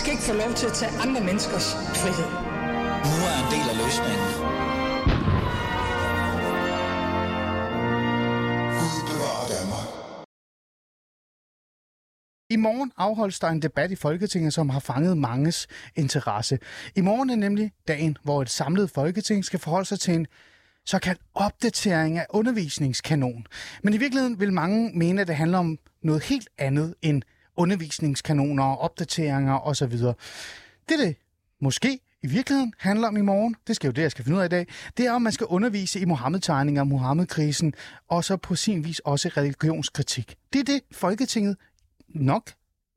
skal ikke få lov til at tage andre menneskers frihed. Nu er en del af løsningen. I morgen afholdes der en debat i Folketinget, som har fanget manges interesse. I morgen er nemlig dagen, hvor et samlet Folketing skal forholde sig til en såkaldt opdatering af undervisningskanon. Men i virkeligheden vil mange mene, at det handler om noget helt andet end undervisningskanoner, opdateringer osv. Det det måske i virkeligheden handler om i morgen, det skal jo det, jeg skal finde ud af i dag, det er, om man skal undervise i Mohammed-tegninger, Mohammed-krisen, og så på sin vis også religionskritik. Det er det, Folketinget nok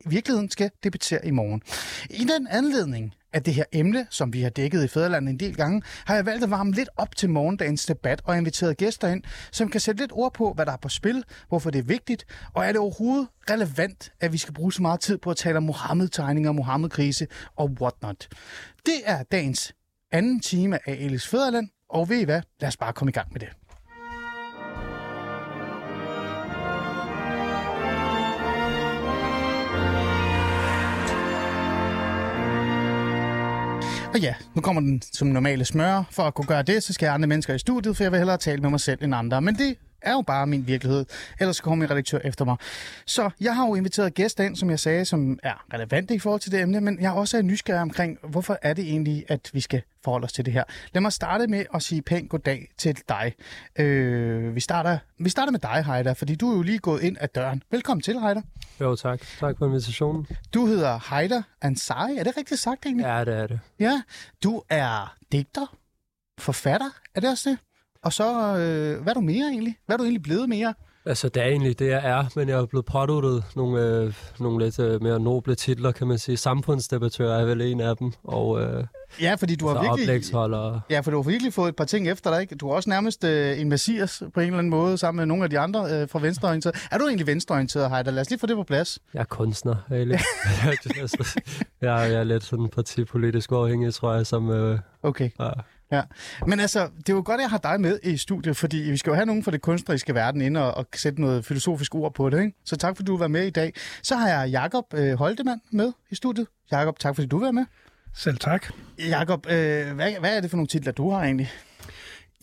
i virkeligheden skal debattere i morgen. I den anledning af det her emne, som vi har dækket i Fæderlandet en del gange, har jeg valgt at varme lidt op til morgendagens debat og inviteret gæster ind, som kan sætte lidt ord på, hvad der er på spil, hvorfor det er vigtigt, og er det overhovedet relevant, at vi skal bruge så meget tid på at tale om Mohammed-tegninger, Mohammed-krise og whatnot. Det er dagens anden time af Elis Fæderland, og ved I hvad? Lad os bare komme i gang med det. Og ja, nu kommer den som normale smør. For at kunne gøre det, så skal jeg andre mennesker i studiet, for jeg vil hellere tale med mig selv end andre. Men det er jo bare min virkelighed. Ellers kommer min redaktør efter mig. Så jeg har jo inviteret gæster ind, som jeg sagde, som er relevante i forhold til det emne, men jeg er også nysgerrig omkring, hvorfor er det egentlig, at vi skal forholde os til det her. Lad mig starte med at sige pænt goddag til dig. Øh, vi, starter, vi starter med dig, Heider, fordi du er jo lige gået ind ad døren. Velkommen til, Heider. Jo, tak. Tak for invitationen. Du hedder Heider Ansari. Er det rigtigt sagt egentlig? Ja, det er det. Ja. Du er digter, forfatter. Er det også det? Og så, øh, hvad er du mere egentlig? Hvad er du egentlig blevet mere? Altså, det er egentlig det, jeg er, men jeg er blevet påduttet nogle, øh, nogle lidt øh, mere noble titler, kan man sige. Samfundsdebattør er vel en af dem, og øh, Ja, fordi du har så virkelig... Ja, for du har virkelig fået et par ting efter dig, ikke? Du er også nærmest øh, en messias på en eller anden måde, sammen med nogle af de andre øh, fra venstreorienteret. Er du egentlig venstreorienteret, Heider? Lad os lige få det på plads. Jeg er kunstner, egentlig. jeg, er, jeg er lidt sådan partipolitisk uafhængig, tror jeg, som... Øh, Okay. ja. Ja, men altså, det er jo godt, at jeg har dig med i studiet, fordi vi skal jo have nogen fra det kunstneriske verden ind og, og sætte noget filosofisk ord på det, ikke? Så tak, fordi du var med i dag. Så har jeg Jakob øh, Holtemann med i studiet. Jakob, tak fordi du var med. Selv tak. Jakob, øh, hvad, hvad er det for nogle titler, du har egentlig?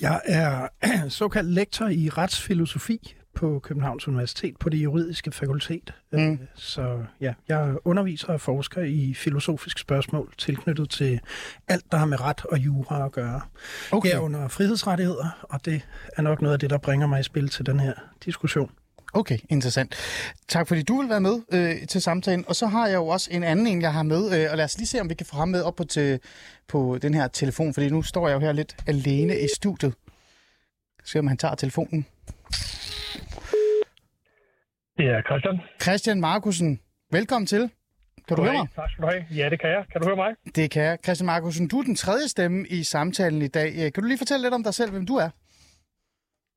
Jeg er såkaldt lektor i retsfilosofi på Københavns Universitet på det juridiske fakultet. Mm. Så ja, jeg underviser og forsker i filosofiske spørgsmål tilknyttet til alt, der har med ret og jura at gøre. Okay. Herunder frihedsrettigheder, og det er nok noget af det, der bringer mig i spil til den her diskussion. Okay, interessant. Tak fordi du vil være med øh, til samtalen. Og så har jeg jo også en anden en, jeg har med. Øh, og lad os lige se, om vi kan få ham med op på, til, på den her telefon, fordi nu står jeg jo her lidt alene i studiet. Se om han tager telefonen. Det er Christian. Christian Markusen, velkommen til. Kan du høre mig? Tak skal du have. Ja, det kan jeg. Kan du høre mig? Det kan jeg. Christian Markusen, du er den tredje stemme i samtalen i dag. Kan du lige fortælle lidt om dig selv, hvem du er?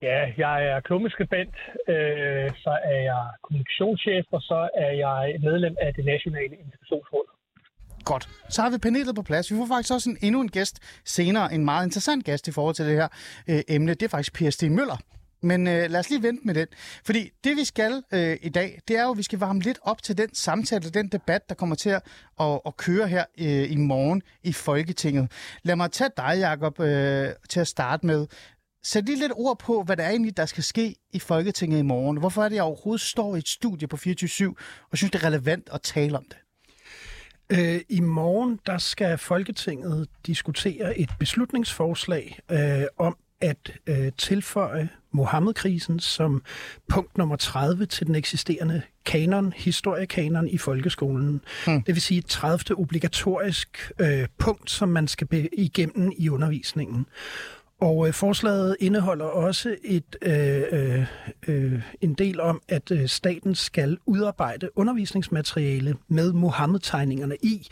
Ja, jeg er klummeskribent, øh, så er jeg kommunikationschef, og så er jeg medlem af det nationale integrationsråd. Godt. Så har vi panelet på plads. Vi får faktisk også en, endnu en gæst senere, en meget interessant gæst i forhold til det her øh, emne. Det er faktisk Per Stig Møller. Men øh, lad os lige vente med den. Fordi det vi skal øh, i dag, det er jo, at vi skal varme lidt op til den samtale, den debat, der kommer til at, at, at køre her øh, i morgen i Folketinget. Lad mig tage dig, Jacob, øh, til at starte med. Sæt lige lidt ord på, hvad der er egentlig, der skal ske i Folketinget i morgen. Hvorfor er det, jeg overhovedet står i et studie på 24 og synes, det er relevant at tale om det? Øh, I morgen der skal Folketinget diskutere et beslutningsforslag øh, om at øh, tilføje Mohammed-krisen som punkt nummer 30 til den eksisterende kanon, historiekanon i folkeskolen. Hmm. Det vil sige et 30. obligatorisk øh, punkt, som man skal igennem i undervisningen. Og øh, forslaget indeholder også et øh, øh, øh, en del om, at øh, staten skal udarbejde undervisningsmateriale med Mohammed-tegningerne i.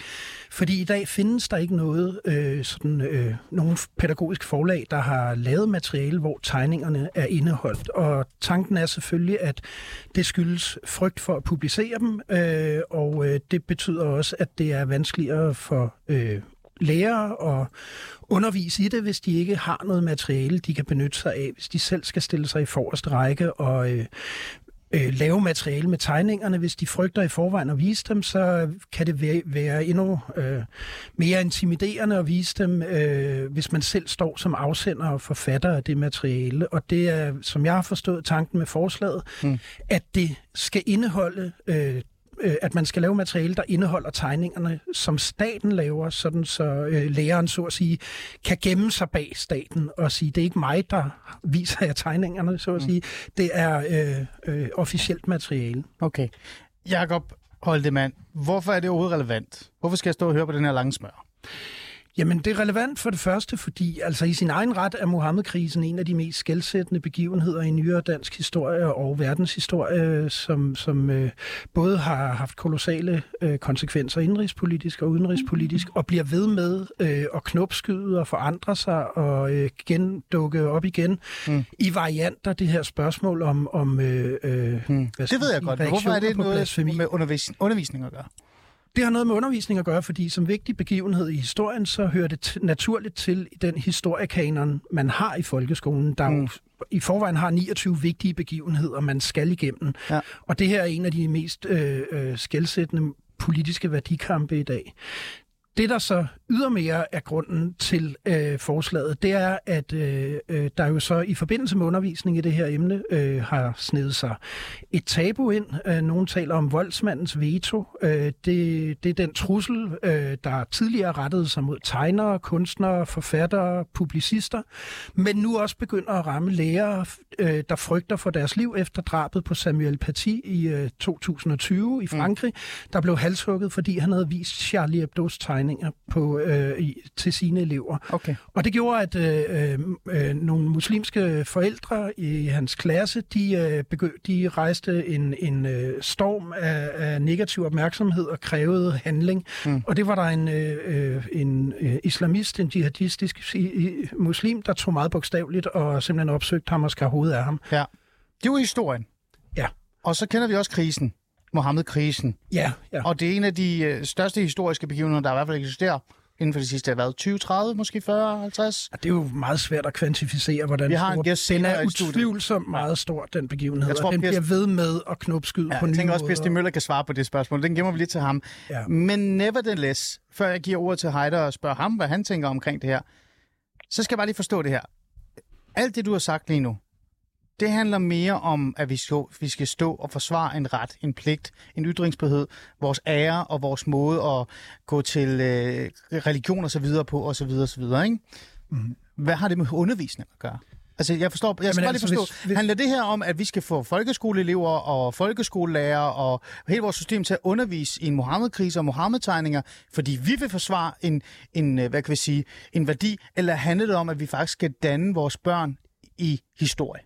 Fordi i dag findes der ikke noget øh, sådan øh, nogen pædagogisk forlag, der har lavet materiale, hvor tegningerne er indeholdt. Og tanken er selvfølgelig, at det skyldes frygt for at publicere dem, øh, og øh, det betyder også, at det er vanskeligere for øh, lærere og undervise i det, hvis de ikke har noget materiale, de kan benytte sig af, hvis de selv skal stille sig i forreste række og øh, øh, lave materiale med tegningerne. Hvis de frygter i forvejen at vise dem, så kan det være, være endnu øh, mere intimiderende at vise dem, øh, hvis man selv står som afsender og forfatter af det materiale. Og det er, som jeg har forstået tanken med forslaget, mm. at det skal indeholde øh, øh, at man skal lave materiale, der indeholder tegningerne, som staten laver, sådan så øh, læreren, så at sige, kan gemme sig bag staten og sige, det er ikke mig, der viser jer tegningerne, så at sige. Det er øh, øh, officielt materiale. Okay. Jakob Holdemand, hvorfor er det overhovedet relevant? Hvorfor skal jeg stå og høre på den her lange smør? Jamen, det er relevant for det første, fordi altså i sin egen ret er Mohammed-krisen en af de mest skældsættende begivenheder i nyere dansk historie og verdenshistorie, som, som øh, både har haft kolossale øh, konsekvenser indrigspolitisk og udenrigspolitisk, og bliver ved med øh, at knopskyde og forandre sig og øh, gendukke op igen mm. i varianter, det her spørgsmål om... om øh, øh, mm. Det ved jeg godt, men hvorfor er det noget med undervis- undervisning at gøre? Det har noget med undervisning at gøre, fordi som vigtig begivenhed i historien, så hører det naturligt til den historiekanon, man har i folkeskolen, der mm. i forvejen har 29 vigtige begivenheder, man skal igennem. Ja. Og det her er en af de mest øh, øh, skældsættende politiske værdikampe i dag. Det, der så ydermere er grunden til øh, forslaget, det er, at øh, øh, der jo så i forbindelse med undervisning i det her emne øh, har snedet sig et tabu ind. Øh, nogen taler om voldsmandens veto. Øh, det, det er den trussel, øh, der tidligere rettede sig mod tegnere, kunstnere, forfattere, publicister, men nu også begynder at ramme lærere, øh, der frygter for deres liv efter drabet på Samuel Paty i øh, 2020 i Frankrig, mm. der blev halshugget, fordi han havde vist Charlie Hebdo's tegninger på øh, i, til sine elever. Okay. Og det gjorde, at øh, øh, nogle muslimske forældre i hans klasse, de, øh, begy- de rejste en, en øh, storm af, af negativ opmærksomhed og krævede handling. Mm. Og det var der en, øh, en øh, islamist, en jihadistisk muslim, der tog meget bogstaveligt og simpelthen opsøgte ham og skar hovedet af ham. Ja. Det var historien. Ja. Og så kender vi også krisen. Mohammed-krisen. Ja, ja. Og det er en af de øh, største historiske begivenheder, der i hvert fald eksisterer inden for de sidste, hvad, 20, 30, måske 40, 50? Ja, det er jo meget svært at kvantificere, hvordan Vi har en gæst den er utvivlsomt meget stor, den begivenhed, jeg tror, den bliver ved med at knopskyde ja, på nye Jeg tænker også, at Møller kan svare på det spørgsmål. Den gemmer vi lidt til ham. Ja. Men nevertheless, før jeg giver ordet til Heider og spørger ham, hvad han tænker omkring det her, så skal jeg bare lige forstå det her. Alt det, du har sagt lige nu, det handler mere om, at vi skal, vi skal stå og forsvare en ret, en pligt, en ytringsfrihed, vores ære og vores måde at gå til øh, religion og så videre på og så videre og så videre, ikke? Mm. Hvad har det med undervisning at gøre? Altså, jeg forstår, jeg skal bare altså, lige forstå, hvis, hvis... handler det her om, at vi skal få folkeskoleelever og folkeskolelærer og hele vores system til at undervise i en Mohammed-krise og Mohammed-tegninger, fordi vi vil forsvare en, en, øh, hvad kan vi sige, en værdi, eller handler det om, at vi faktisk skal danne vores børn i historie?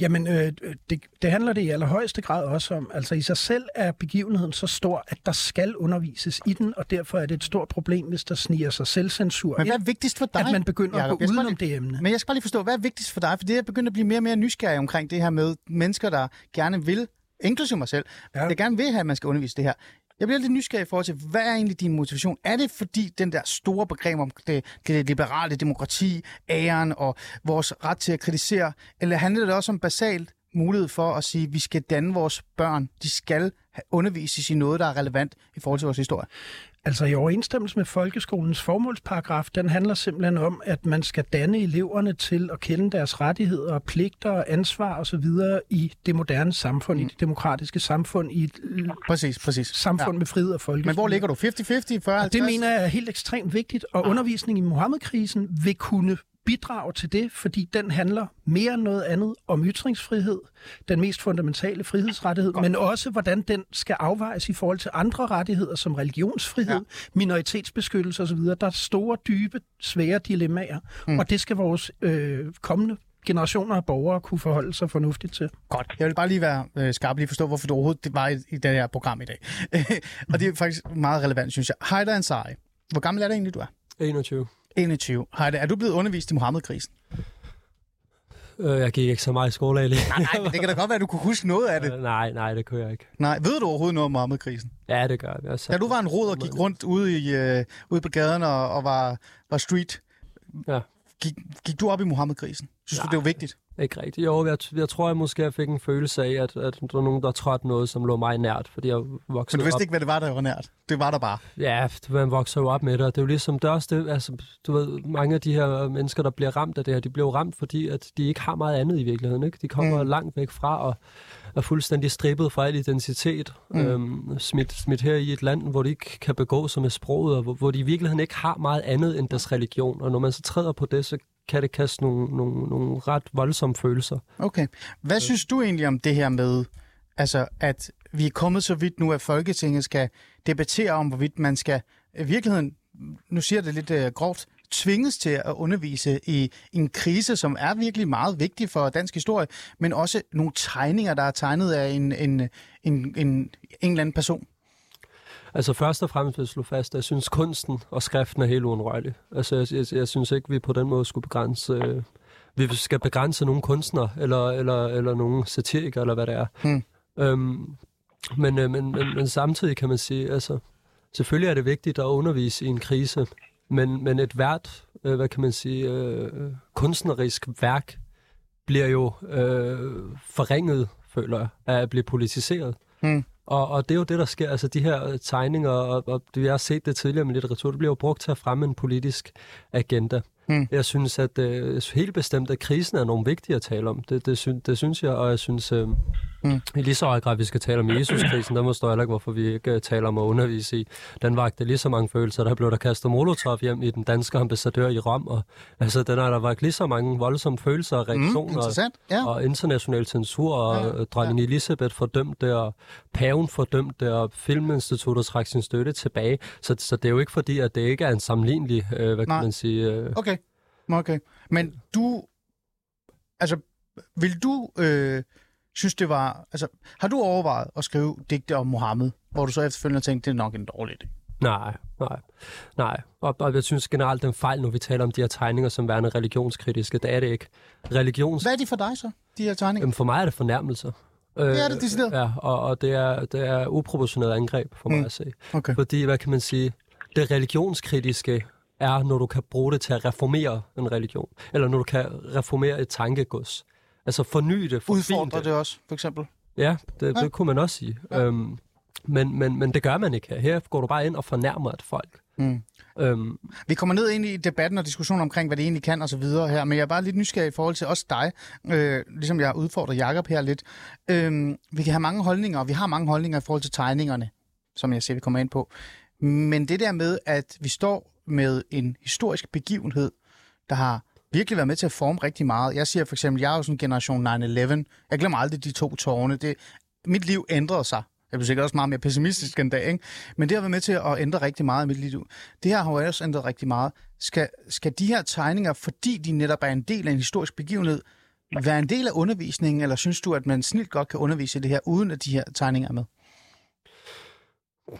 Jamen, øh, det, det handler det i allerhøjeste grad også om. Altså i sig selv er begivenheden så stor, at der skal undervises i den, og derfor er det et stort problem, hvis der sniger sig selvcensur Men hvad er vigtigst for dig? At man begynder Jacob, at gå udenom lige, det emne. Men jeg skal bare lige forstå, hvad er vigtigst for dig? For det er begyndt at blive mere og mere nysgerrig omkring det her med mennesker, der gerne vil inklusive mig selv, ja. jeg gerne vil have, at man skal undervise det her. Jeg bliver lidt nysgerrig i forhold til, hvad er egentlig din motivation? Er det fordi den der store begreb om det, det liberale demokrati, æren og vores ret til at kritisere, eller handler det også om basalt mulighed for at sige, at vi skal danne vores børn, de skal undervises i noget, der er relevant i forhold til vores historie? Altså i overensstemmelse med folkeskolens formålsparagraf, den handler simpelthen om, at man skal danne eleverne til at kende deres rettigheder, pligter og ansvar osv. i det moderne samfund, mm. i det demokratiske samfund, i et præcis, præcis. samfund ja. med frihed og folkestyre. Men hvor ligger du? 50-50? 40 Og det mener jeg er helt ekstremt vigtigt, og ah. undervisning i Mohammed-krisen vil kunne bidrage til det, fordi den handler mere end noget andet om ytringsfrihed, den mest fundamentale frihedsrettighed, Godt. men også hvordan den skal afvejes i forhold til andre rettigheder som religionsfrihed, ja. minoritetsbeskyttelse osv. Der er store, dybe, svære dilemmaer, mm. og det skal vores øh, kommende generationer af borgere kunne forholde sig fornuftigt til. Godt. Jeg vil bare lige være øh, skarp lige forstå, hvorfor du overhovedet var i, i det her program i dag. og det er faktisk meget relevant, synes jeg. Heider Ansari, hvor gammel er det egentlig, du er? 21. 21. Heide, er du blevet undervist i Mohammed-krisen? Øh, jeg gik ikke så meget i skole af nej, nej, det kan da godt være, at du kunne huske noget af det. Øh, nej, nej, det kunne jeg ikke. Nej, ved du overhovedet noget om Mohammed-krisen? Ja, det gør jeg. jeg da du var en rod og gik rundt ude, i, øh, ude på gaden og, og var, var street, ja. Gik, gik du op i Mohammed-krisen? Synes nej. du, det var vigtigt? Ikke rigtigt. Jo, jeg, jeg tror, jeg måske jeg fik en følelse af, at, at der var nogen, der trådte noget, som lå mig nært, fordi jeg voksede Men du vidste op. ikke, hvad det var, der var nært. Det var der bare. Ja, man vokser jo op med det, og det er jo ligesom, det også det, altså, du ved, mange af de her mennesker, der bliver ramt af det her, de bliver ramt, fordi at de ikke har meget andet i virkeligheden, ikke? De kommer Mm. mm. langt væk fra og er fuldstændig strippet fra al identitet, Mm. øhm, smidt, smidt her i et land, hvor de ikke kan begå sig med sproget, og hvor, hvor de i virkeligheden ikke har meget andet end deres religion, og når man så træder på det, så kan det kaste nogle, nogle, nogle ret voldsomme følelser. Okay. Hvad synes du egentlig om det her med, altså, at vi er kommet så vidt nu, at Folketinget skal debattere om, hvorvidt man skal i virkeligheden, nu siger det lidt uh, groft, tvinges til at undervise i en krise, som er virkelig meget vigtig for dansk historie, men også nogle tegninger, der er tegnet af en, en, en, en, en eller anden person. Altså først og fremmest vil jeg slå fast, at jeg synes, kunsten og skriften er helt uundrørlig. Altså jeg, jeg, jeg synes ikke, vi på den måde skulle begrænse... Øh, vi skal begrænse nogle kunstnere, eller, eller, eller nogle satirikere, eller hvad det er. Hmm. Øhm, men, øh, men, men, men samtidig kan man sige, altså selvfølgelig er det vigtigt at undervise i en krise, men, men et hvert, øh, hvad kan man sige, øh, kunstnerisk værk bliver jo øh, forringet, føler jeg, af at blive politiseret. Hmm. Og, og det er jo det, der sker. Altså de her øh, tegninger, og, og vi har set det tidligere med litteratur, det bliver jo brugt til at fremme en politisk agenda. Hmm. Jeg synes, at øh, helt bestemt, at krisen er enormt vigtig at tale om. Det, det, syn, det synes jeg, og jeg synes øh, Hmm. i lige så høj grad, vi skal tale om Jesuskrisen. Der forstår jeg heller ikke, hvorfor vi ikke øh, taler om at undervise i. Den vagte lige så mange følelser. Der blev der kastet molotov hjem i den danske ambassadør i Rom. Og, altså, den er der var lige så mange voldsomme følelser og Mm, reaktioner. interessant. Ja. og international censur, og Ja, ja, dronning ja. Elisabeth fordømte, og paven fordømte, og Filminstituttet trak sin støtte tilbage. Så, så det er jo ikke fordi, at det ikke er en sammenlignelig, øh, hvad Nej. kan man sige... Øh, Okay. Okay. Men du, altså, vil du øh, synes, det var, altså, har du overvejet at skrive digte om Mohammed, hvor du så efterfølgende tænkte, det er nok en dårlig idé? nej, nej, nej. Og, og jeg synes generelt, den fejl, når vi taler om de her tegninger som værende religionskritiske, det er det ikke. Religions... Hvad er de for dig så, de her tegninger? Jamen, for mig er det fornærmelser. Øh, Det er det decideret? Ja, og, og det, er, det er uproportioneret angreb for mig Mm. at se. Okay. Fordi, hvad kan man sige, det religionskritiske er, når du kan bruge det til at reformere en religion. Eller når du kan reformere et tankegods. Altså forny det, forfine Udfordrer det også, for eksempel? Ja, det, Ja. det kunne man også sige. Ja. Øhm, men, men, men det gør man ikke her. Her går du bare ind og fornærmer et folk. Mm. Øhm, Vi kommer ned ind i debatten og diskussionen omkring, hvad det egentlig kan og så videre her, men jeg er bare lidt nysgerrig i forhold til også dig, øh, ligesom jeg udfordrer Jakob her lidt. Øh, vi kan have mange holdninger, og vi har mange holdninger i forhold til tegningerne, som jeg ser, vi kommer ind på. Men det der med, at vi står med en historisk begivenhed, der har virkelig været med til at forme rigtig meget. Jeg siger for eksempel, jeg er jo sådan en generation 9-11. Jeg glemmer aldrig de to tårne. Det, mit liv ændrede sig. Jeg blev sikkert også meget mere pessimistisk en dag, ikke? Men det har været med til at ændre rigtig meget i mit liv. Det her har jo også ændret rigtig meget. Skal, skal de her tegninger, fordi de netop er en del af en historisk begivenhed, være en del af undervisningen, eller synes du, at man snilt godt kan undervise i det her, uden at de her tegninger er med?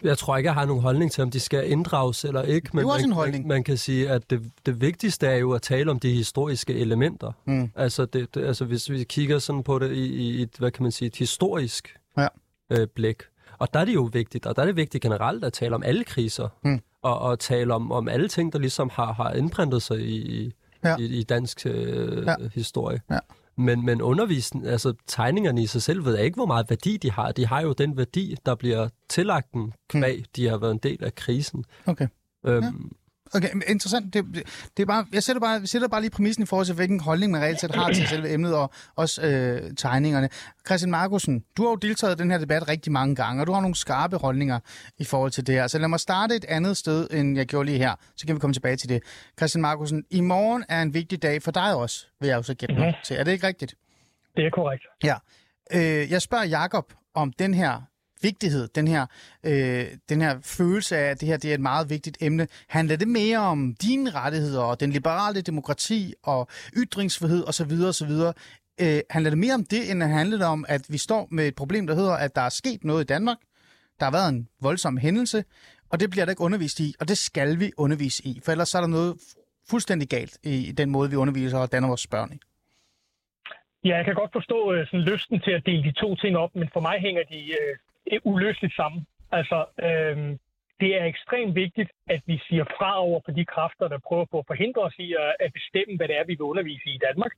Jeg tror ikke, jeg har nogen holdning til, om de skal inddrages eller ikke. Men Det er også man, en holdning. Man, man kan sige, at det, det vigtigste er jo at tale om de historiske elementer. Mm. Altså, det, det, altså hvis vi kigger sådan på det i, i et, hvad kan man sige, et historisk Ja. øh, blik. Og der er det jo vigtigt, og der er det vigtigt generelt at tale om alle kriser. Mm. Og, og tale om, om alle ting, der ligesom har, har indprintet sig i, Ja. i, i dansk øh, ja. historie. Ja. Men, men undervisning, altså tegningerne i sig selv ved jeg ikke, hvor meget værdi de har. De har jo den værdi, der bliver tillagt dem, kvæg, de har været en del af krisen. Okay. Øhm, Okay, interessant. Det, det, det er bare, jeg sætter bare, jeg sætter bare lige præmissen i forhold til, hvilken holdning man reelt set har til selve emnet og også øh, tegningerne. Christian Markusen, du har jo deltaget i den her debat rigtig mange gange, og du har nogle skarpe holdninger i forhold til det her. Så lad mig starte et andet sted, end jeg gjorde lige her. Så kan vi komme tilbage til det. Christian Markusen, i morgen er en vigtig dag for dig også, vil jeg jo så gætte mig til. Er det ikke rigtigt? Det er korrekt. Ja. Øh, jeg spørger Jakob om den her vigtighed, den her, øh, den her følelse af, at det her det er et meget vigtigt emne. Handler det mere om dine rettigheder og den liberale demokrati og ytringsfrihed osv. osv.? Øh, handler det mere om det, end at handle om, at vi står med et problem, der hedder, at der er sket noget i Danmark? Der har været en voldsom hændelse, og det bliver der ikke undervist i, og det skal vi undervise i, for ellers så er der noget fuldstændig galt i den måde, vi underviser og danner vores børn i. Ja, jeg kan godt forstå øh, sådan lysten til at dele de to ting op, men for mig hænger de øh, uløseligt sammen. Altså, øh, det er ekstremt vigtigt, at vi siger fra over på de kræfter, der prøver på at forhindre os i at, at bestemme, hvad det er, vi vil undervise i i Danmark.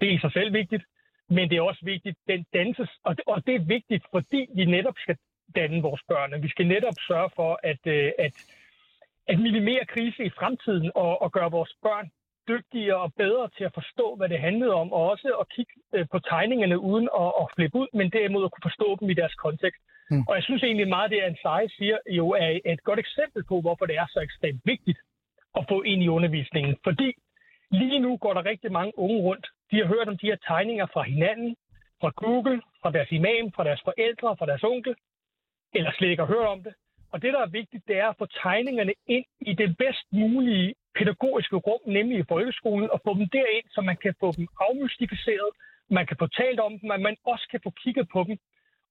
Det er i sig selv vigtigt, men det er også vigtigt, den danses, og det, og det er vigtigt, fordi vi netop skal danne vores børn. Vi skal netop sørge for at, øh, at, at minimere krise i fremtiden og, og gøre vores børn dygtigere og bedre til at forstå, hvad det handlede om, og også at kigge øh, på tegningerne uden at, at flippe ud, men derimod at kunne forstå dem i deres kontekst. Mm. Og jeg synes egentlig meget, det Ansari siger, jo er et godt eksempel på, hvorfor det er så ekstremt vigtigt at få ind i undervisningen. Fordi lige nu går der rigtig mange unge rundt. De har hørt om de her tegninger fra hinanden, fra Google, fra deres imam, fra deres forældre, fra deres onkel, eller slet ikke har hørt om det. Og det, der er vigtigt, det er at få tegningerne ind i det bedst mulige pædagogiske rum, nemlig i folkeskolen, og få dem derind, så man kan få dem afmystificeret, man kan få talt om dem, og man også kan få kigget på dem,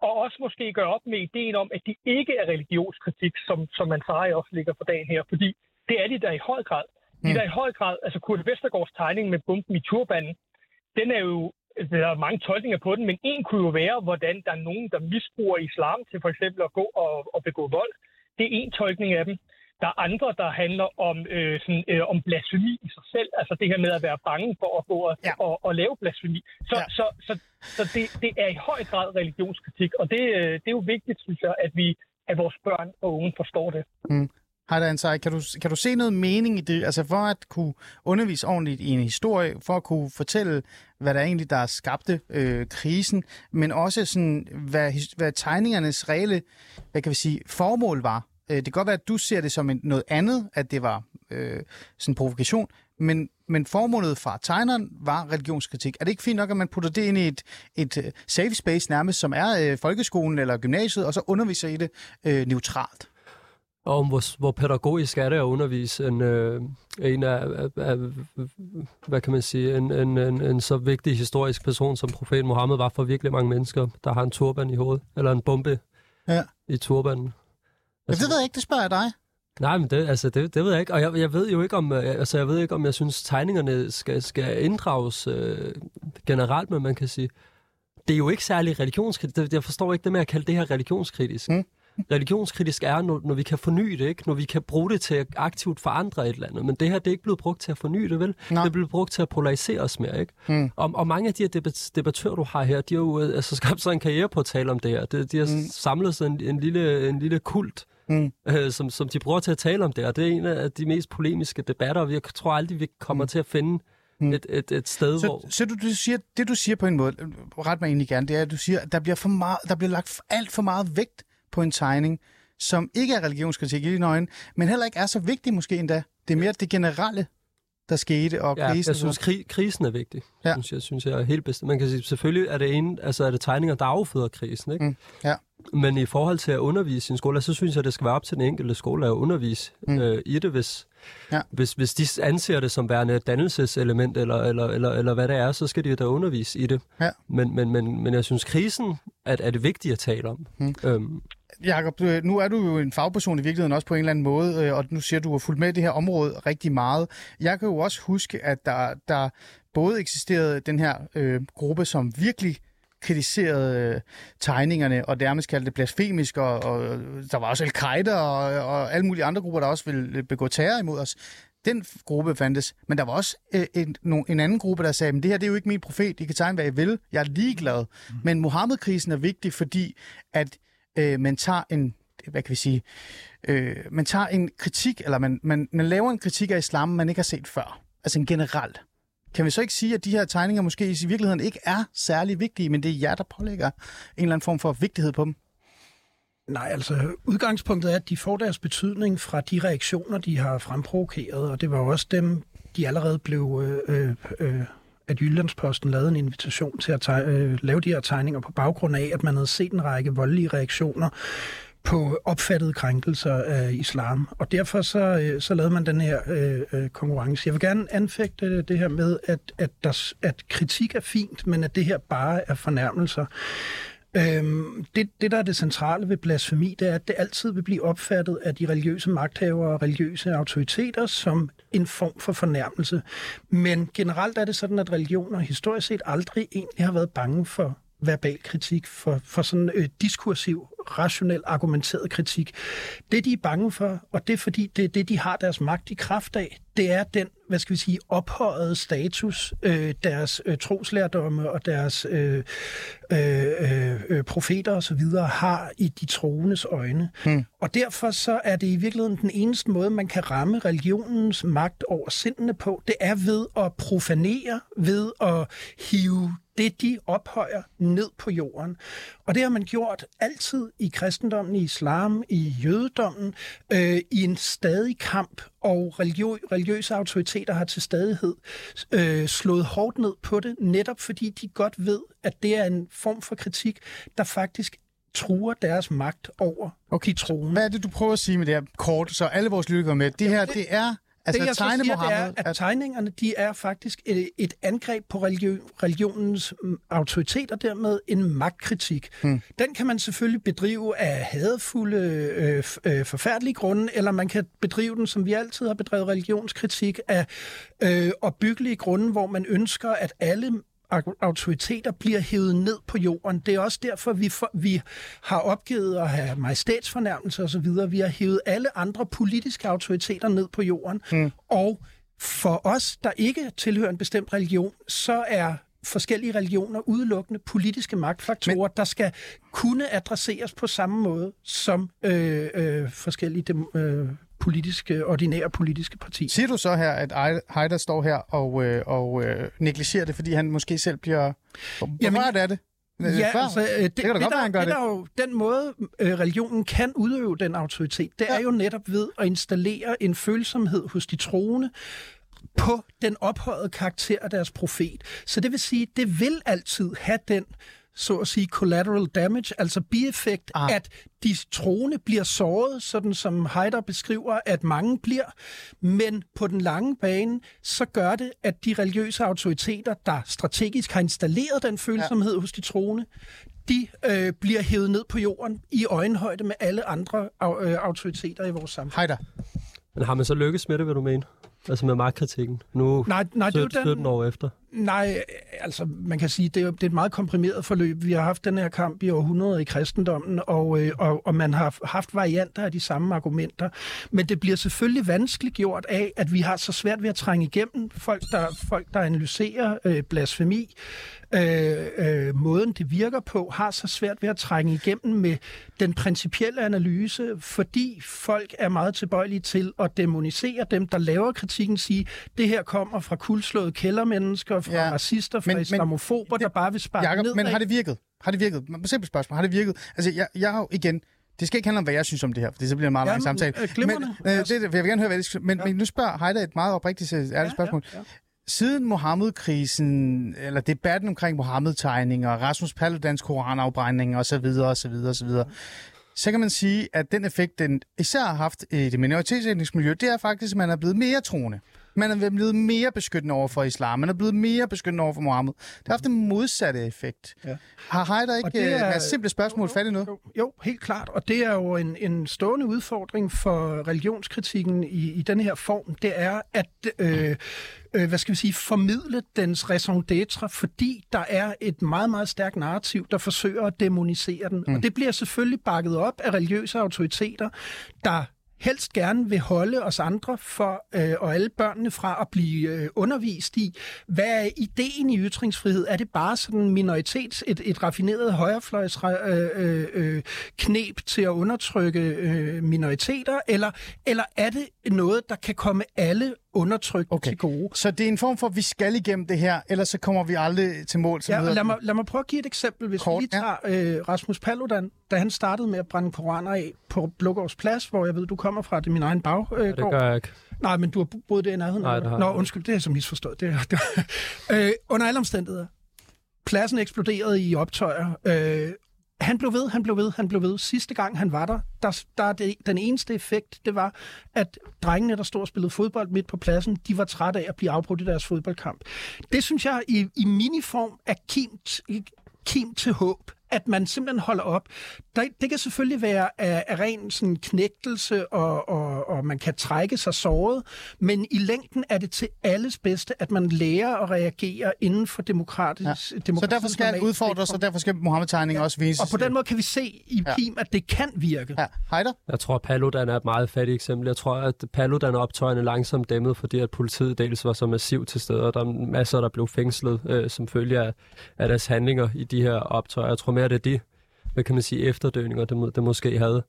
og også måske gøre op med ideen om, at de ikke er religionskritik, som, som man siger også ligger for dagen her, fordi det er de der i høj grad. De mm. der i høj grad, altså Kurt Vestergaards tegning med bumpen i turbanen, den er jo, der er mange tolkninger på den, men en kunne jo være, hvordan der er nogen, der misbruger islam til for eksempel at gå og, og begå vold. Det er en tolkning af dem. Der er andre, der handler om, øh, sådan, øh, om blasfemi i sig selv. Altså det her med at være bange for at gå og, ja. og, og lave blasfemi. Så, ja. så, så, så det, det er i høj grad religionskritik. Og det, øh, det er jo vigtigt, synes jeg, at vi at vores børn og unge forstår det. Mm. Hej Ansai, kan du, kan du se noget mening i det? Altså for at kunne undervise ordentligt i en historie, for at kunne fortælle, hvad der egentlig der skabte øh, krisen, men også sådan, hvad, hvad tegningernes reelle, hvad kan vi sige, formål var. Øh, det kan godt være, at du ser det som en, noget andet, at det var øh, sådan en provokation, men, men formålet fra tegneren var religionskritik. Er det ikke fint nok, at man putter det ind i et, et øh, safe space nærmest, som er øh, folkeskolen eller gymnasiet, og så underviser i det øh, neutralt? om hvor, hvor pædagogisk er det at undervise en, øh, en af, af, af, hvad kan man sige, en, en, en, en så vigtig historisk person som profeten Mohammed var for virkelig mange mennesker, der har en turban i hovedet, eller en bombe ja. i turbanen. Altså, det ved jeg ikke, det spørger jeg dig. Nej, men det, altså, det, det ved jeg ikke, og jeg, jeg ved jo ikke om, øh, altså, jeg ved ikke, om jeg synes, tegningerne skal, skal inddrages øh, generelt, men man kan sige, det er jo ikke særlig religionskritisk. Jeg forstår ikke det med at kalde det her religionskritisk. Mm religionskritisk er, når, når vi kan forny det, ikke? når vi kan bruge det til at aktivt forandre et eller andet. Men det her, det er ikke blevet brugt til at forny det, vel? Nej. Det er blevet brugt til at polarisere os mere, ikke? Mm. Og, og mange af de her debat- debattører, du har her, de har jo øh, altså, skabt sig en karriere på at tale om det her. De, de har mm. samlet sig en, en, lille, en lille kult, mm. øh, som, som de bruger til at tale om det. Og det er en af de mest polemiske debatter, og jeg tror aldrig, vi kommer mm. til at finde mm. et, et, et sted, så, hvor... Så du, du siger, det, du siger på en måde, ret mig egentlig gerne, det er, at du siger, at der bliver, for meget, der bliver lagt alt for meget vægt på en tegning, som ikke er religionskritik i dine øjne, men heller ikke er så vigtig måske endda. Det er mere det generelle, der skete, og ja, krisen. jeg synes, kri- krisen er vigtig. Ja. Synes jeg, synes jeg er helt bestemt. Man kan sige, selvfølgelig er det, en, altså er det tegninger, der afføder krisen, ikke? Mm. Ja. Men i forhold til at undervise i en skole, så synes jeg, det skal være op til den enkelte skole at undervise mm. øh, i det, hvis, ja. hvis, hvis de anser det som værende et dannelseselement, eller, eller, eller, eller hvad det er, så skal de da undervise i det. Ja. Men, men, men, men jeg synes, krisen er, er det vigtige at tale om. Mm. Øhm, Jakob, nu er du jo en fagperson i virkeligheden også på en eller anden måde, øh, og nu siger du, at du har fulgt med det her område rigtig meget. Jeg kan jo også huske, at der, der både eksisterede den her øh, gruppe, som virkelig kritiserede øh, tegningerne, og dermed kaldte det blasfemisk, og, og der var også Al-Qaida og, og alle mulige andre grupper, der også ville begå terror imod os. Den gruppe fandtes, men der var også øh, en, en anden gruppe, der sagde, at det her det er jo ikke min profet, I kan tegne, hvad I vil, jeg er ligeglad. Mm. Men Mohammed-krisen er vigtig, fordi at øh, man tager en, hvad kan vi sige, øh, man tager en kritik, eller man, man, man laver en kritik af islam, man ikke har set før. Altså en generelt. Kan vi så ikke sige, at de her tegninger måske i virkeligheden ikke er særlig vigtige, men det er jer, der pålægger en eller anden form for vigtighed på dem? Nej, altså udgangspunktet er, at de får deres betydning fra de reaktioner, de har fremprovokeret, og det var også dem, de allerede blev øh, øh, øh, at Jyllandsposten lavede en invitation til at teg- øh, lave de her tegninger på baggrund af, at man havde set en række voldelige reaktioner på opfattede krænkelser af islam. Og derfor så, øh, så lavede man den her øh, øh, konkurrence. Jeg vil gerne anfægte det her med, at, at, der, at kritik er fint, men at det her bare er fornærmelser. Øhm, det, det, der er det centrale ved blasfemi, det er, at det altid vil blive opfattet af de religiøse magthavere og religiøse autoriteter som en form for fornærmelse. Men generelt er det sådan, at religioner historisk set aldrig egentlig har været bange for verbal kritik, for, for sådan øh, diskursiv, rationel, argumenteret kritik. Det, de er bange for, og det er fordi, det er det, de har deres magt i kraft af, det er den, hvad skal vi sige, ophøjede status, øh, deres øh, troslærdomme og deres øh, øh, øh, profeter osv. har i de troendes øjne. Hmm. Og derfor så er det i virkeligheden den eneste måde, man kan ramme religionens magt over sindene på, det er ved at profanere, ved at hive det, de ophøjer ned på jorden. Og det har man gjort altid i kristendommen, i islam, i jødedommen, øh, i en stadig kamp, og religiø- religiøse autoriteter har til stadighed øh, slået hårdt ned på det, netop fordi de godt ved, at det er en form for kritik, der faktisk truer deres magt over okay. de troende. Hvad er det, du prøver at sige med det her kort, så alle vores lyttere med? Det her, det er Altså det, jeg tegne siger, Mohammed, det er, at tegningerne de er faktisk et, et angreb på religion, religionens mm, autoritet og dermed en magtkritik. Hmm. Den kan man selvfølgelig bedrive af hadefulde, øh, øh, forfærdelige grunde, eller man kan bedrive den, som vi altid har bedrevet religionskritik, af øh, opbyggelige grunde, hvor man ønsker, at alle autoriteter bliver hævet ned på jorden. Det er også derfor, vi, for, vi har opgivet at have majestætsfornærmelse osv. Vi har hævet alle andre politiske autoriteter ned på jorden. Mm. Og for os, der ikke tilhører en bestemt religion, så er forskellige religioner udelukkende politiske magtfaktorer, Men... der skal kunne adresseres på samme måde som øh, øh, forskellige dem, øh, politiske, ordinære politiske parti. Siger du så her, at Heider står her og, øh, og øh, negligerer det, fordi han måske selv bliver... Jamen, er det? Ja, altså, det, det, det, det, der, det, der jo, den måde, øh, religionen kan udøve den autoritet, det ja. er jo netop ved at installere en følsomhed hos de troende, på den ophøjede karakter af deres profet. Så det vil sige, det vil altid have den så at sige collateral damage, altså bieffekt, ah. at de troende bliver såret, sådan som Heider beskriver, at mange bliver. Men på den lange bane, så gør det, at de religiøse autoriteter, der strategisk har installeret den følsomhed ja. hos de troende, de øh, bliver hævet ned på jorden i øjenhøjde med alle andre øh, autoriteter i vores samfund. Heider. Men har man så lykkes med det, vil du mene? Altså med magtkritikken, nu nej, nej, det er 17, 17 år efter? Nej, altså man kan sige, det er, det er et meget komprimeret forløb. Vi har haft den her kamp i århundreder i kristendommen, og, øh, og, og man har haft varianter af de samme argumenter. Men det bliver selvfølgelig vanskeligt gjort af, at vi har så svært ved at trænge igennem folk, der, folk, der analyserer øh, blasfemi, øh, øh, måden det virker på, har så svært ved at trænge igennem med den principielle analyse, fordi folk er meget tilbøjelige til at demonisere dem, der laver kritikken, sige, det her kommer fra kuldslåede kældermennesker, fra ja, racister, fra men, islamofober, men, der bare vil spare Jacob, ned. Men har det virket? Har det virket? Simpelt spørgsmål. Har det virket? Altså, jeg, jeg har jo igen... Det skal ikke handle om, hvad jeg synes om det her, for det så bliver en meget lang samtale. Øh, men, øh, det, jeg vil gerne høre, hvad det skal, men, ja. men nu spørger Heider et meget oprigtigt ærligt ja, spørgsmål. Ja, ja siden Mohammed-krisen, eller debatten omkring Mohammed-tegninger, Rasmus Paludans koranafbrænding osv., osv., osv., så kan man sige, at den effekt, den især har haft i det minoritetsetniske miljø, det er faktisk, at man er blevet mere troende. Man er blevet mere beskyttende over for islam. Man er blevet mere beskyttende over for Mohammed. Det har haft en modsatte effekt. Ja. Har Heider ikke det er, med simple spørgsmål fat i noget? Jo, jo, helt klart. Og det er jo en, en stående udfordring for religionskritikken i, i den her form. Det er, at øh, øh, hvad skal vi sige, formidle dens raison d'être, fordi der er et meget, meget stærkt narrativ, der forsøger at demonisere den. Mm. Og det bliver selvfølgelig bakket op af religiøse autoriteter, der helst gerne vil holde os andre for, øh, og alle børnene fra at blive øh, undervist i, hvad er ideen i ytringsfrihed? Er det bare sådan minoritets, et, et raffineret højrefløjs øh, øh, øh, knep til at undertrykke øh, minoriteter, eller, eller er det noget, der kan komme alle undertrykt okay. til gode. Så det er en form for, at vi skal igennem det her, ellers så kommer vi aldrig til mål. Ja, lad, mig, lad mig prøve at give et eksempel. Hvis Kort, vi lige tager ja. øh, Rasmus Paludan, da han startede med at brænde koraner af på Blågårds Plads, hvor jeg ved, du kommer fra, det er min egen baggård. Øh, ja, det gør jeg ikke. Nej, men du har boet der i nærheden? Nej, det har Nå, undskyld, det er så misforstået. Det er, det er. øh, under alle omstændigheder. Pladsen eksploderede i optøjer. Øh, han blev ved, han blev ved, han blev ved. Sidste gang han var der, der, der det, den eneste effekt, det var, at drengene, der stod og spillede fodbold midt på pladsen, de var trætte af at blive afbrudt i deres fodboldkamp. Det synes jeg i, i miniform er kimt, kim til håb at man simpelthen holder op. Der, det kan selvfølgelig være af, af ren sådan knægtelse, og, og, og man kan trække sig såret, men i længden er det til alles bedste, at man lærer at reagere inden for demokratisk... Ja. Så derfor skal alt udfordres, og derfor skal Mohammed-tegningen ja. også vises. Og på den måde kan vi se i Ja. Kim, at det kan virke. Ja, Heider? Jeg tror, Paludan er et meget fattigt eksempel. Jeg tror, at Paludan optøjerne langsomt dæmmet, fordi at politiet dels var så massivt til stede, og der er masser, der blev fængslet øh, som følge af, af deres handlinger i de her optøjer. Jeg tror mere, det er de, hvad kan man sige, efterdøninger, det, må, det måske havde.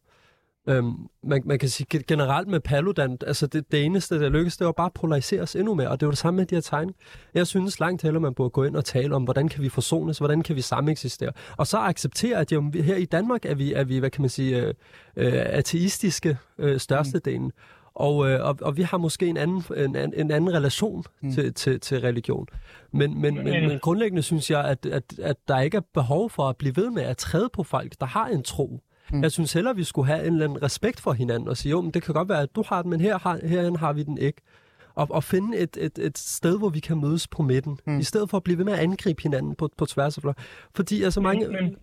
Øhm, man, man kan sige generelt med Paludan, altså det, det eneste, der lykkedes, det var bare at polariseres endnu mere, og det var det samme med de her tegninger. Jeg synes langt hellere, man burde gå ind og tale om, hvordan kan vi forsones, hvordan kan vi sameksistere, og så acceptere, at jo, her i Danmark er vi, er vi hvad kan man sige, øh, øh, ateistiske øh, størstedelen, og, øh, og, og vi har måske en anden, en, en anden relation mm. til, til, til religion. Men, men, men, men grundlæggende synes jeg, at, at, at der ikke er behov for at blive ved med at træde på folk, der har en tro. Mm. Jeg synes hellere, vi skulle have en eller anden respekt for hinanden og sige, jo, men det kan godt være, at du har den, men her har, herhen har vi den ikke. Og, og finde et, et, et sted, hvor vi kan mødes på midten, mm. i stedet for at blive ved med at angribe hinanden på, på tværs af fløj. Fordi altså mange, Men,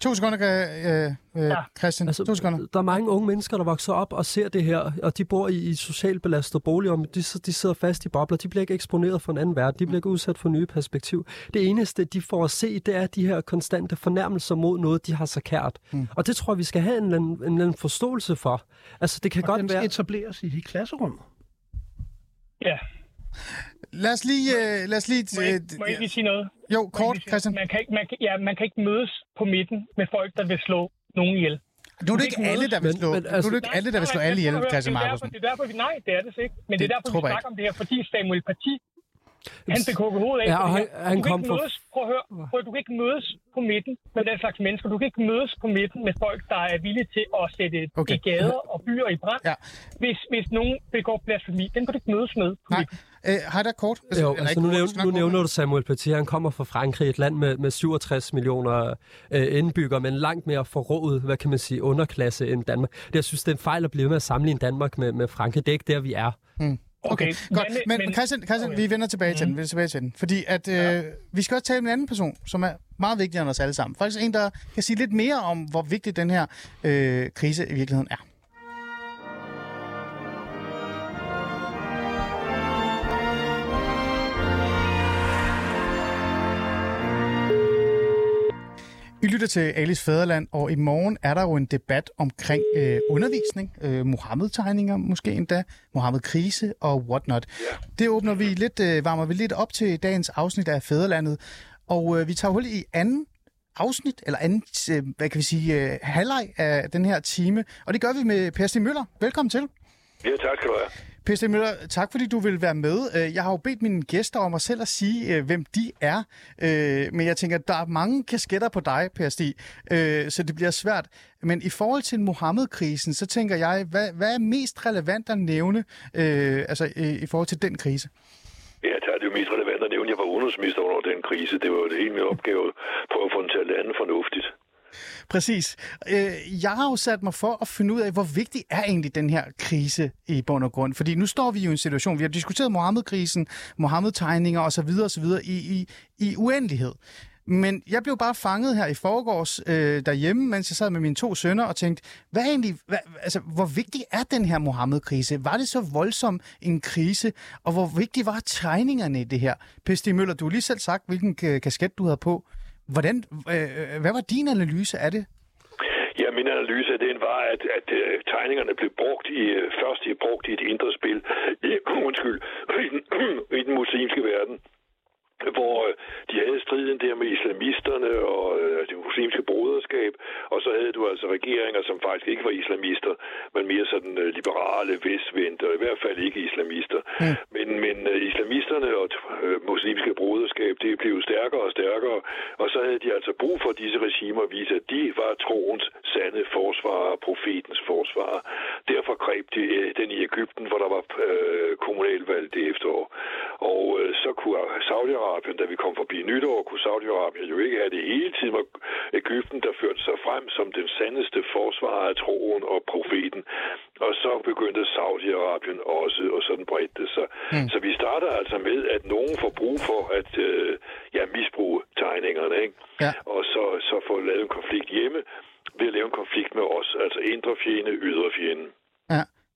To sekunder, øh, øh, Ja. Christian. Altså, to sekunder. Der er mange unge mennesker, der vokser op og ser det her, og de bor i, i socialt belastede boliger, men de, de sidder fast i bobler. De bliver ikke eksponeret for en anden verden. De bliver ikke udsat for nye perspektiv. Det eneste, de får at se, det er de her konstante fornærmelser mod noget, de har så kært. Mm. Og det tror jeg, vi skal have en, eller anden- en, eller anden forståelse for. Altså, det kan Og godt den være... etableres i klasserummet. Ja, Lad os lige... Øh, lad os lige må jeg, øh, må jeg ikke lige sige noget? jo, jeg kort, Christian. Man kan, ikke, man, kan, ja, man kan ikke mødes på midten med folk, der vil slå nogen ihjel. Nu er det ikke ikke alle, der vil Men- slå, men nu altså- er det ikke alle, der vil slå alle ihjel, Christian det er Markusen. derfor- Det er derfor, vi, nej, det er det ikke. Men det, Det er derfor, vi jeg snakker om det her, fordi Samuel Paty, han fik hugget hovedet af. Ja, og han- han du kan kom ikke mødes, prøv at høre, prøv, du kan ikke mødes på midten med den slags mennesker. Du kan ikke mødes på midten med folk, der er villige til at sætte Okay. i gader og byer i brand. Ja. Hvis, hvis nogen begår blasfemi, den kan du ikke mødes med. på Nej, øh, Heider, kort. Jo, Eller altså nu, nævner, nu nævner du Samuel Paty, han kommer fra Frankrig, et land med, med 67 millioner øh, indbyggere, men langt mere forrådet, hvad kan man sige, underklasse end Danmark. Det, jeg synes, det er en fejl at blive ved med at sammenligne Danmark med, med Frankrig. Det er ikke der, vi er. Okay, godt. Men, men Christian, Christian okay. vi vender tilbage til den. Vi vender tilbage til den. Fordi at, øh, vi skal også tale med en anden person, som er meget vigtigere end os alle sammen. Faktisk en, der kan sige lidt mere om, hvor vigtig den her øh, krise i virkeligheden er. I lytter til Alice Fæderland, og i morgen er der jo en debat omkring øh, undervisning, øh, Mohammed-tegninger måske endda, Mohammed-krise og whatnot. Det åbner vi lidt, øh, varmer vi lidt op til dagens afsnit af Fæderlandet, og øh, vi tager hul i anden afsnit, eller anden, øh, hvad kan vi sige, øh, halvleg af den her time, og det gør vi med Per Stig Møller. Velkommen til. Ja, tak skal du have. P.C. Møller, tak fordi du vil være med. Øh, jeg har jo bedt mine gæster om at selv at sige, øh, hvem de er. Øh, men jeg tænker, der er mange kasketter på dig, Per Stig, så det bliver svært. Men i forhold til Mohammed-krisen, så tænker jeg, hvad, hvad er mest relevant at nævne altså, i, forhold til den krise? Ja, altså, det er det jo mest relevant at nævne. Jeg var udenrigsminister under den krise. Det var jo det hele min opgave at prøve at få den til at lande fornuftigt. Præcis. Øh, jeg har jo sat mig for at finde ud af, hvor vigtig er egentlig den her krise i bund og grund. Fordi nu står vi jo i en situation, vi har diskuteret Mohammed-krisen, Mohammed-tegninger osv. osv. I, i, i uendelighed. Men jeg blev bare fanget her i forgårs øh, derhjemme, mens jeg sad med mine to sønner og tænkte, hvad er egentlig, hvad, altså, hvor vigtig er den her Mohammed-krise? Var det så voldsom en krise? Og hvor vigtig var tegningerne i det her? Pesti Møller, du har lige selv sagt, hvilken kasket du havde på. Hvordan, øh, øh, hvad var din analyse af det? Ja, min analyse af den var, at, at uh, tegningerne blev brugt i, uh, først i brugt i et indre spil, i, undskyld, i den, i den muslimske verden hvor øh, de havde striden der med islamisterne og øh, det muslimske broderskab, og så havde du altså regeringer, som faktisk ikke var islamister, men mere sådan øh, liberale, vestvendte, og i hvert fald ikke islamister. Mm. Men, men øh, islamisterne og øh, muslimske broderskab, det blev stærkere og stærkere, og så havde de altså brug for disse regimer at vise, at de var troens sande forsvarer, profetens forsvarer. Derfor greb de øh, den i Ægypten, hvor der var øh, kommunalvalg det efterår. Og øh, så kunne Saudi-Arabien, da vi kom forbi nytår, kunne Saudi-Arabien jo ikke have det hele tiden var Ægypten, der førte sig frem som den sandeste forsvarer af troen og profeten. Og så begyndte Saudi-Arabien også, og sådan bredte det sig. Mm. Så vi starter altså med, at nogen får brug for at øh, ja, misbruge tegningerne, ikke? Ja. Og så, så få lavet en konflikt hjemme ved at lave en konflikt med os, altså indre fjende, ydre fjende.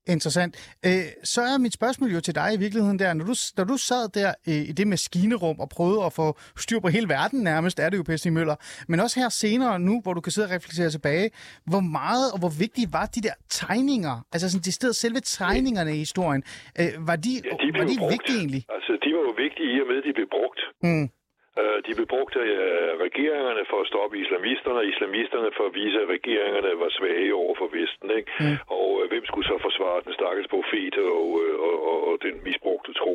Interessant. Øh, så er mit spørgsmål jo til dig i virkeligheden der, når du, når du sad der øh, i det maskinerum og prøvede at få styr på hele verden nærmest, er det jo Pesti Møller, men også her senere nu, hvor du kan sidde og reflektere tilbage, hvor meget og hvor vigtige var de der tegninger, altså sådan de steder selve tegningerne i historien, øh, var de, Ja, de var de brugt. vigtige egentlig? Altså, de var jo vigtige i og med, at de blev brugt. Mm. Øh, De blev brugt af øh, regeringerne for at stoppe islamisterne, og islamisterne for at vise, at regeringerne var svage over for Vesten. Ikke? Mm. Og øh, hvem skulle så forsvare den stakkels profet og, og, og, og den misbrugte tro,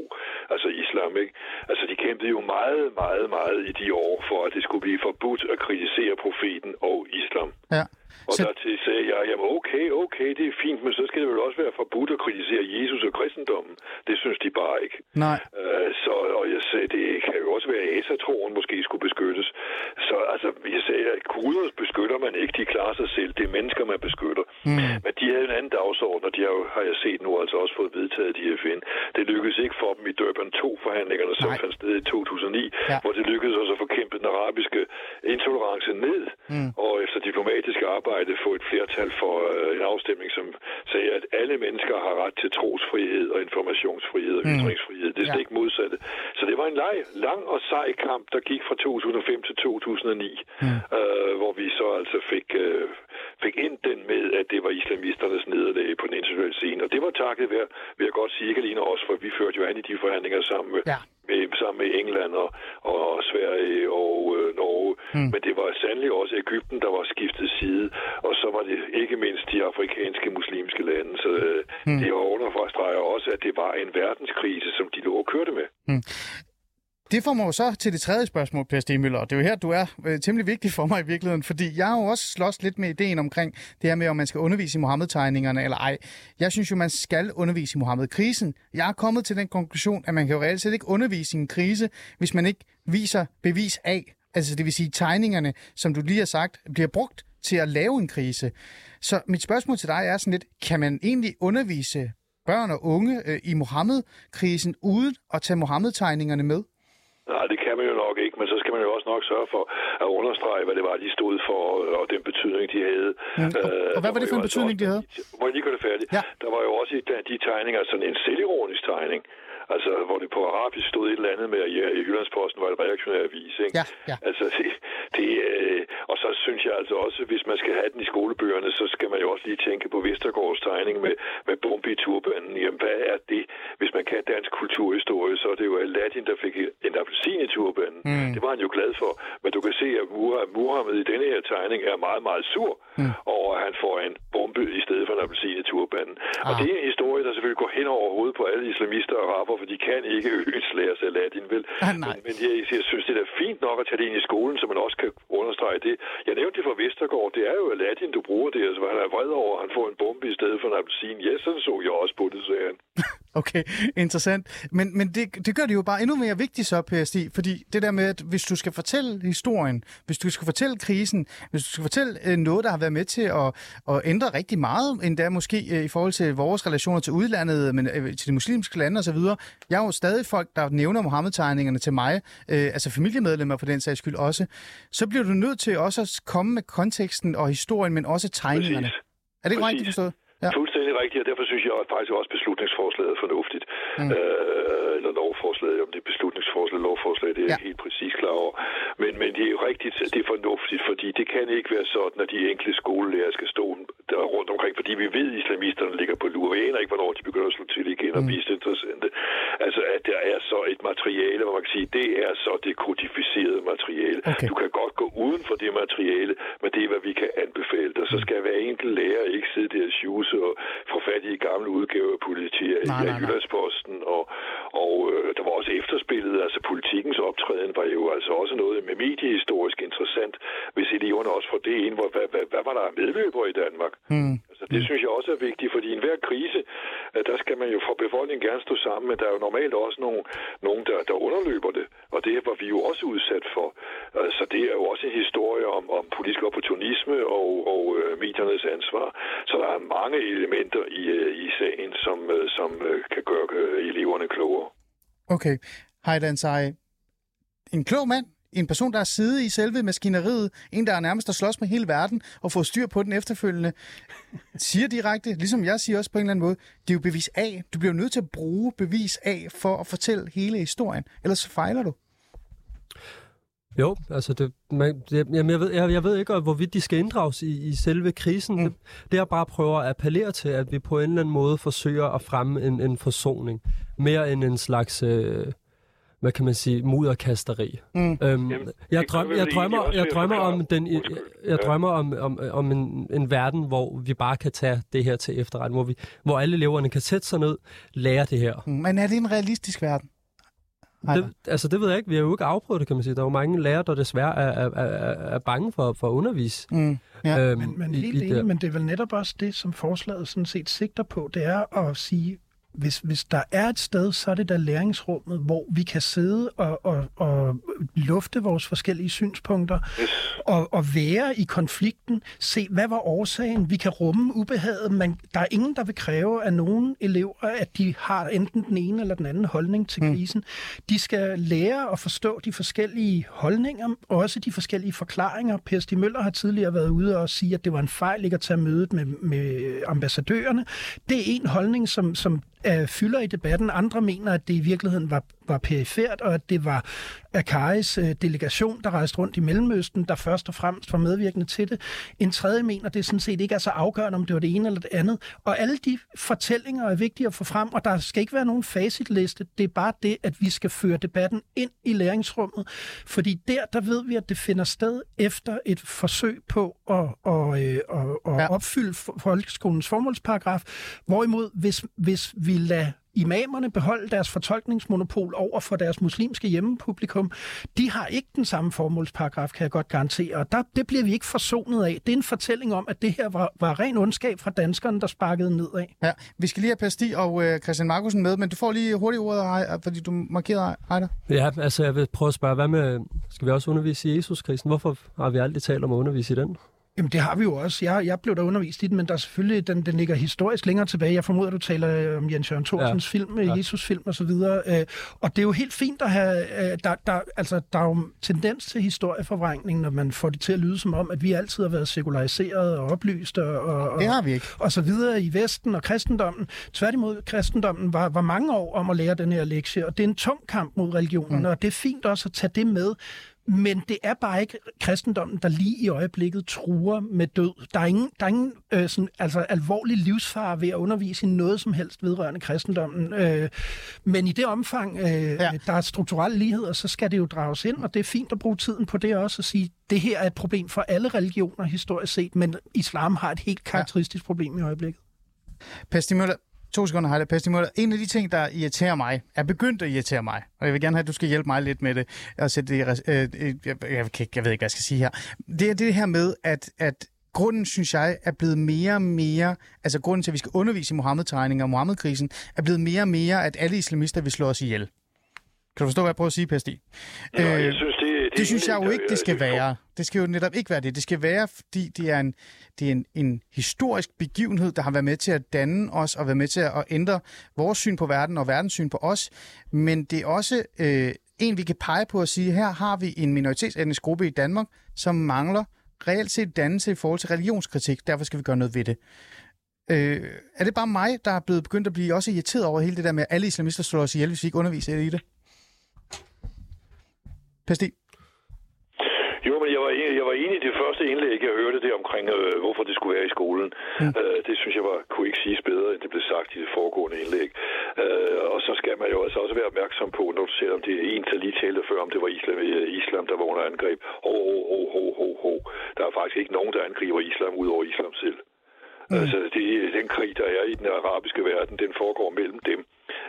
altså islam. Ikke? Altså, de kæmpede jo meget, meget, meget i de år for, at det skulle blive forbudt at kritisere profeten og islam. Ja. Og Så- så... der sagde jeg, jamen okay, okay, det er fint, men så skal det vel også være forbudt at kritisere Jesus og kristendommen. Det synes de bare ikke. Nej. Øh, så, og jeg sagde, det kan jo også være, at asatroen måske skulle beskyttes. Så altså, jeg sagde, at guder beskytter man ikke, de klarer sig selv. Det er mennesker, man beskytter. Mm. Men de havde en anden dagsorden, og de har, jo, har jeg set nu altså også fået vedtaget i FN. Det lykkedes ikke for dem i Durban 2-forhandlingerne, som Nej. fandt sted i 2009, Ja. ja. hvor det lykkedes også at få kæmpet den arabiske intolerance ned, mm. og efter diplomatisk arbejde få et flertal for øh, en afstemning, som sagde, at alle mennesker har ret til trosfrihed og informationsfrihed og Mm. ytringsfrihed. Det er Ja. ikke modsatte. Så det var en leg, lang og sej kamp, der gik fra 2005 til 2009, mm. øh, hvor vi så altså fik, øh, fik ind den med, at det var islamisternes nederlag på den internationale scene. Og det var takket være, vil jeg godt sige, ikke alene os, for vi førte jo an i de forhandlinger sammen med, Ja. Sammen med England og, og Sverige og øh, Norge. Mm. Men det var sandelig også Ægypten, der var skiftet side, og så var det ikke mindst de afrikanske muslimske lande. Så øh, mm. det understreger også, at det var en verdenskrise, som de lå og kørte med. Det får mig jo så til det tredje spørgsmål, Per Stemøller, og det er jo her, du er øh, temmelig vigtig for mig i virkeligheden, fordi jeg har jo også slås lidt med ideen omkring det her med, om man skal undervise i Mohammed-tegningerne eller ej. Jeg synes jo, man skal undervise i Mohammed-krisen. Jeg er kommet til den konklusion, at man kan jo reelt set ikke undervise i en krise, hvis man ikke viser bevis af, altså det vil sige tegningerne, som du lige har sagt, bliver brugt til at lave en krise. Så mit spørgsmål til dig er sådan lidt, kan man egentlig undervise børn og unge øh, i Mohammed-krisen uden at tage Mohammed-tegningerne med? Nej, det kan man jo nok ikke, men så skal man jo også nok sørge for at understrege, hvad det var, de stod for, og den betydning, de havde. Mm, og- og hvad var det for en jo betydning, de havde? Må jeg lige gøre det færdigt? Ja. Der var jo også i de- de tegninger sådan en selvironisk tegning, altså hvor det på arabisk stod et eller andet med, at ja, Jyllandsposten var et reaktionær avis, ikke? Ja, ja. Altså, det, det, øh, og så synes jeg altså også, hvis man skal have den i skolebøgerne, så skal man jo også lige tænke på Vestergaards tegning med, med bombe i turbanen. Jamen, hvad er det? Hvis man kan dansk kulturhistorie, så er det jo Aladdin, der fik en appelsin i turbanen. Mm. Det var han jo glad for. Men du kan se, at Muha- Muhammed i denne her tegning er meget, meget sur mm. over, at han får en bombe i stedet for en appelsin i turbanen. Ah. Og det er en historie, der selvfølgelig går hen over hovedet på alle islamister og araber, for de kan ikke ønslæres Aladdin, vel? Ah, nej. Men, men jeg, jeg synes, det er fint nok at tage det ind i skolen, så man også kan understrege det. Jeg nævnte det for Vestergaard. Det er jo Aladdin, du bruger det. Altså, han er vred over, at han får en bombe i stedet for en appelsin. Ja, sådan så jeg også på det, sagde han. Okay, interessant. Men, men det, det gør det jo bare endnu mere vigtigt så, Per Stig, fordi det der med, at hvis du skal fortælle historien, hvis du skal fortælle krisen, hvis du skal fortælle øh, noget, der har været med til at, at ændre rigtig meget, endda måske øh, i forhold til vores relationer til udlandet, men øh, til de muslimske lande osv. Jeg har jo stadig folk, der nævner Mohammed-tegningerne til mig, øh, altså familiemedlemmer for den sags skyld også. Så bliver du nødt til også at komme med konteksten og historien, men også tegningerne. Præcis. Er det ikke rigtigt forstået? Ja. Fuldstændig rigtigt, og derfor synes jeg faktisk også, at beslutningsforslaget er fornuftigt. Mm. Øh, eller lovforslaget, om det er beslutningsforslag lovforslag, det er Ja. helt præcis klar over. Men, men det er jo rigtigt, at det er fornuftigt, fordi det kan ikke være sådan, at de enkelte skolelærer skal stå der rundt omkring, fordi vi ved, at islamisterne ligger på lur. Vi aner ikke, hvornår de begynder at slå til igen og Mm. blive interessante. Altså, at der er så et materiale, hvor man kan sige, det er så det kodificerede materiale. Okay. Du kan godt gå uden for det materiale, men det er, hvad vi kan anbefale dig. Så skal hver enkelt lærer ikke sidde der og sjuse og få fat i gamle udgaver af politi Nej, i. Jyllandsposten. Og, og øh, der var også efterspillet, altså politikens optræden var jo altså også noget med mediehistorisk interessant, hvis eleverne også får det ind, hvor, hvad, hvad, hvad var der af medløbere i Danmark? Mm. Altså, det synes jeg også er vigtigt, fordi i enhver krise, øh, der skal man jo fra befolkningen gerne stå sammen, men der er jo normalt også nogen, nogen der, der underløber det, og det var vi jo også udsat for. Øh, Så det er jo også en historie om, om politisk opportunisme og, og øh, mediernes ansvar. Så der er mange elementer i, øh, i sagen, som, øh, som øh, kan gøre øh, eleverne klogere. Okay. Hej, Dan. En klog mand en person, der er siddet i selve maskineriet, en, der er nærmest at slås med hele verden, og få styr på den efterfølgende, siger direkte, ligesom jeg siger også på en eller anden måde, det er jo bevis A. Du bliver nødt til at bruge bevis A for at fortælle hele historien, ellers så fejler du. Jo, altså det, man, det, jamen jeg, ved, jeg, jeg ved ikke, hvorvidt de skal inddrages i, i selve krisen. Mm. Det, det jeg bare prøver at appellere til, at vi på en eller anden måde forsøger at fremme en, en forsoning. Mere end en slags, øh, hvad kan man sige, mudderkasteri. Mm. Øhm, jeg, drøm, jeg drømmer, jeg drømmer om den, jeg, jeg drømmer om, om, om en, en verden, hvor vi bare kan tage det her til efterretning, hvor, vi, hvor alle eleverne kan sætte sig ned, lære det her. Mm, Men er det en realistisk verden? Det, altså, det ved jeg ikke. Vi har jo ikke afprøvet det, kan man sige. Der er jo mange lærere, der desværre er, er, er, er bange for, for at undervise. Mm. Ja. Øhm, Men, men i- helt i enig, det. men det er vel netop også det, som forslaget sådan set sigter på. Det er at sige, hvis, hvis der er et sted, så er det der læringsrummet, hvor vi kan sidde og, og, og lufte vores forskellige synspunkter og, og være i konflikten. Se, hvad var årsagen? Vi kan rumme ubehaget, men der er ingen, der vil kræve af nogen elever, at de har enten den ene eller den anden holdning til krisen. De skal lære at forstå de forskellige holdninger, og også de forskellige forklaringer. Per Stig Møller har tidligere været ude og sige, at det var en fejl ikke at tage mødet med, med ambassadørerne. Det er en holdning, som, som øh, fylder i debatten. Andre mener, at det i virkeligheden var, var perifert, og at det var Akaris øh, delegation, der rejste rundt i Mellemøsten, der først og fremmest var medvirkende til det. En tredje mener, det sådan set ikke er så afgørende, om det var det ene eller det andet. Og alle de fortællinger er vigtige at få frem, og der skal ikke være nogen facitliste. Det er bare det, at vi skal føre debatten ind i læringsrummet. Fordi der, der ved vi, at det finder sted efter et forsøg på at, at, øh, at, at Ja. opfylde folkeskolens formålsparagraf. Hvorimod, hvis, hvis vi lader imamerne beholde deres fortolkningsmonopol over for deres muslimske hjemmepublikum, de har ikke den samme formålsparagraf, kan jeg godt garantere. Og der, det bliver vi ikke forsonet af. Det er en fortælling om, at det her var, var ren ondskab fra danskerne, der sparkede nedad. Ja, vi skal lige have Per Stig og øh, Christian Markusen med, men du får lige hurtigt ordet, Ej- fordi du markerede Ejder. Ja, altså jeg vil prøve at spørge, hvad med, skal vi også undervise i Jesuskrisen? Hvorfor har vi aldrig talt om at undervise i den? Jamen, det har vi jo også. Jeg, jeg blev der undervist i den, men der er selvfølgelig, den, den ligger historisk længere tilbage. Jeg formoder, du taler øh, om Jens Jørgen Thorsens ja. film, ja. Jesus-film og så videre. Øh, Og det er jo helt fint at have... øh, Der, der, altså, der er jo tendens til historieforvrængning, når man får det til at lyde som om, at vi altid har været sekulariseret og oplyst og, og, og, Det har vi ikke. og så videre i Vesten og kristendommen. Tværtimod, kristendommen var, var mange år om at lære den her lektie, og det er en tung kamp mod religionen, mm. og det er fint også at tage det med. Men det er bare ikke kristendommen, der lige i øjeblikket truer med død. Der er ingen, der er ingen øh, sådan, altså, alvorlig livsfare ved at undervise i noget som helst vedrørende kristendommen. Øh, men i det omfang, øh, ja. der er strukturelle ligheder, så skal det jo drages ind, og det er fint at bruge tiden på det også, at sige, det her er et problem for alle religioner historisk set, men islam har et helt karakteristisk ja. problem i øjeblikket. Møller, to sekunder, Stig Møller, en af de ting, der irriterer mig, er begyndt at irritere mig, og jeg vil gerne have, at du skal hjælpe mig lidt med det, og sætte det øh, øh, jeg, jeg, jeg ved ikke, hvad jeg skal sige her. Det er det her med, at, at grunden, synes jeg, er blevet mere og mere, altså grunden til, at vi skal undervise i Mohammed-tegninger og Mohammed-krisen, er blevet mere og mere, at alle islamister vil slå os ihjel. Kan du forstå, hvad jeg prøver at sige? Nå, Øh, jeg synes, det, det, Det synes jeg jo ikke, det skal være. Det skal jo netop ikke være det. Det skal være, fordi det er en, det er en, en historisk begivenhed, der har været med til at danne os og været med til at ændre vores syn på verden og verdenssyn på os. Men det er også øh, en, vi kan pege på og sige, her har vi en minoritetsetnisk gruppe i Danmark, som mangler reelt set dannelse i forhold til religionskritik. Derfor skal vi gøre noget ved det. Øh, er det bare mig, der er blevet begyndt at blive også irriteret over hele det der med, at alle islamister slår os ihjel, hvis vi ikke underviser i det? Pasti Stig? Jo, men jeg var, enig, jeg var enig i det første indlæg, jeg hørte det omkring, øh, hvorfor det skulle være i skolen. Mm. Øh, det synes jeg var, kunne ikke siges bedre, end det blev sagt i det foregående indlæg. Øh, og så skal man jo altså også være opmærksom på, når du ser, om det er en, der lige talte før, om det var islam, øh, islam der var under angreb. Ho, ho, ho, ho, ho, ho. Der er faktisk ikke nogen, der angriber islam, ud over islam selv. Mm. Altså, det, den krig, der er i den arabiske verden, den foregår mellem dem.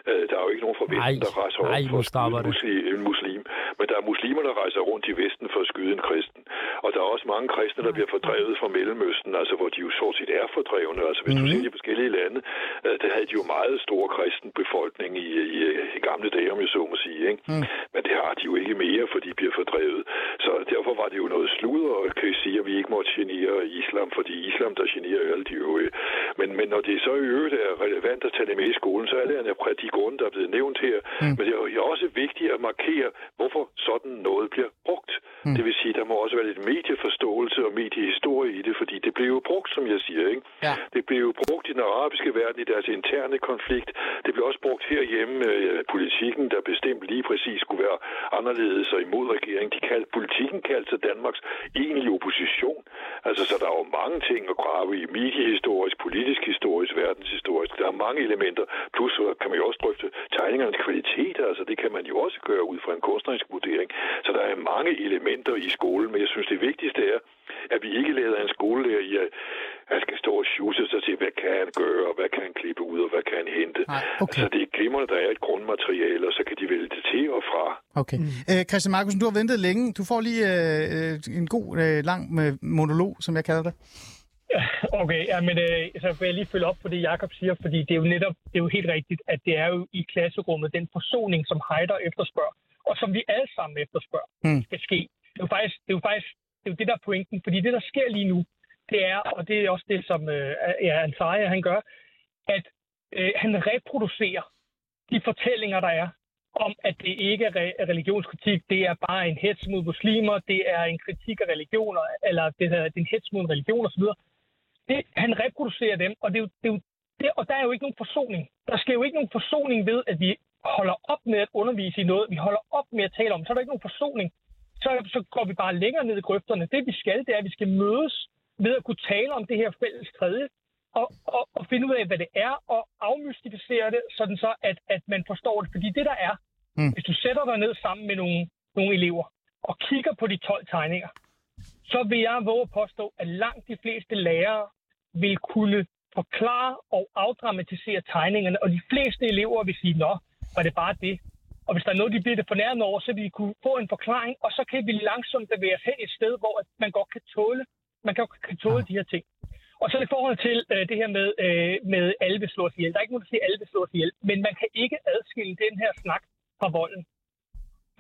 Øh, Der er jo ikke nogen fra Vesten, Nej, der rejser nej, rundt for at skyde en muslim, en muslim. Men der er muslimer, der rejser rundt i Vesten for at skyde en kristen. Og der er også mange kristne, der bliver fordrevet fra Mellemøsten, altså hvor de jo stort set er fordrevne. Altså hvis mm-hmm. du ser de forskellige lande, øh, der havde de jo meget stor kristen befolkning i, i, i gamle dage, om jeg så må sige. Ikke? Mm. Men det har de jo ikke mere, for de bliver fordrevet. Så derfor var det jo noget sludder, kan jeg sige, at vi ikke må genere islam, fordi islam, der generer alle de øvrige. Men, men når det så i øvrigt er relevant at tage det med i skolen, så er det en af de grunde, der er blevet nævnt her. Mm. Men det er jo også vigtigt at markere, hvorfor sådan noget bliver brugt. Mm. Det vil sige, der må også være lidt medieforståelse og mediehistorie i det, fordi det blev jo brugt, som jeg siger. Ikke? Ja. Det blev jo brugt i den arabiske verden i deres interne konflikt. Det blev også brugt herhjemme øh, politikken, der bestemt lige præcis skulle være anderledes og imod regeringen. De kaldte, politikken kaldte sig Danmarks egentlige opposition. Altså, så der er jo mange ting at grave i. Mediehistorisk, politisk historisk, verdenshistorisk. Der er mange elementer. Plus kan man jo også drøfte tegningernes kvalitet. Altså, det kan man jo også gøre ud fra en kunstnerisk vurdering. Så der er mange elementer i skolen, men jeg synes, det vigtigste er, at vi ikke lader en skolelærer i, at han skal stå og sjuse sig til, hvad kan han gøre, og hvad kan han klippe ud, og hvad kan han hente. Nej, okay. Altså, det er glimrende, der er et grundmateriale, og så kan de vælge det til og fra. Okay. Mm. Øh, Christian Markusen, du har ventet længe. Du får lige øh, øh, en god, øh, lang øh, monolog, som jeg kalder det. Okay, ja, men øh, så vil jeg lige følge op på det, Jakob siger, fordi det er jo netop, det er jo helt rigtigt, at det er jo i klasserummet den forsoning, som Heider efterspørger, og som vi alle sammen efterspørger, Mm. skal ske. Det er jo faktisk, det er jo faktisk, det er jo det, der er pointen, fordi det, der sker lige nu, det er, og det er også det, som øh, ja, Ansari, han gør, at øh, han reproducerer de fortællinger, der er, om at det ikke er re- religionskritik, det er bare en hets mod muslimer, det er en kritik af religioner, eller det er, det er en hets mod en religion osv. Det, han reproducerer dem, og, det er jo, det er jo, det, og der er jo ikke nogen forsoning. Der sker jo ikke nogen forsoning ved, at vi holder op med at undervise i noget, vi holder op med at tale om, så er der ikke nogen forsoning. Så, så går vi bare længere ned i grøfterne. Det vi skal, det er, at vi skal mødes ved at kunne tale om det her fælles tredje, og, og, og finde ud af, hvad det er, og afmystificere det, sådan så, at, at man forstår det. Fordi det, der er, Mm. hvis du sætter dig ned sammen med nogle, nogle elever, og kigger på de 12 tegninger, så vil jeg våge at påstå, at langt de fleste lærere vil kunne forklare og afdramatisere tegningerne, og de fleste elever vil sige, nå, var det bare det? Og hvis der er noget, de bliver det fornærmet over, så vil de kunne få en forklaring, og så kan vi langsomt bevæge os hen et sted, hvor man godt kan tåle, man kan, kan tåle de her ting. Og så i forhold til øh, det her med, øh, med vil slås ihjel. Der er ikke nogen, der siger, vil slås ihjel, men man kan ikke adskille den her snak fra volden.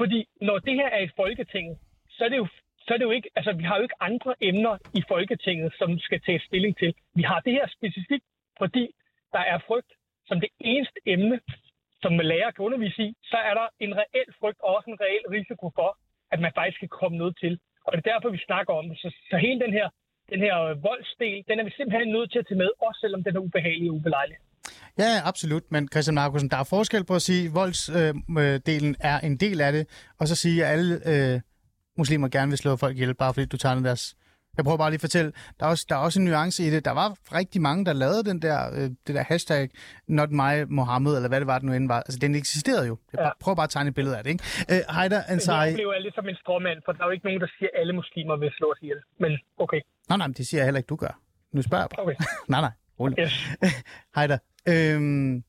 Fordi når det her er i Folketinget, så er det jo så er det jo ikke, altså vi har jo ikke andre emner i Folketinget, som skal tage stilling til. Vi har det her specifikt, fordi der er frygt som det eneste emne, som lærer kan undervise i, så er der en reel frygt og også en reel risiko for, at man faktisk kan komme noget til. Og det er derfor, vi snakker om det. Så, så hele den her, den her øh, voldsdel, den er vi simpelthen nødt til at tage med, også selvom den er ubehagelig og ubelejlig. Ja, absolut. Men Christian Markusen, der er forskel på at sige, at voldsdelen øh, øh er en del af det, og så sige, at alle øh, muslimer gerne vil slå folk ihjel, bare fordi du tager deres... Jeg prøver bare lige at fortælle, der er, også, der er også en nuance i det. Der var rigtig mange, der lavede den der, øh, det der hashtag, not my Mohammed, eller hvad det var, det nu end var. Altså, den eksisterede jo. Jeg Ja. prøver bare at tegne et billede af det, ikke? Øh, Heider Ansari... jeg oplever lidt som en stråmand, for der er jo ikke nogen, der siger, at alle muslimer vil slå os ihjel. Men okay, Nej, nej, men det siger jeg heller ikke, du gør. Nu spørger jeg bare. okay. nej, nej, rolig. Yes. Heider, øhm,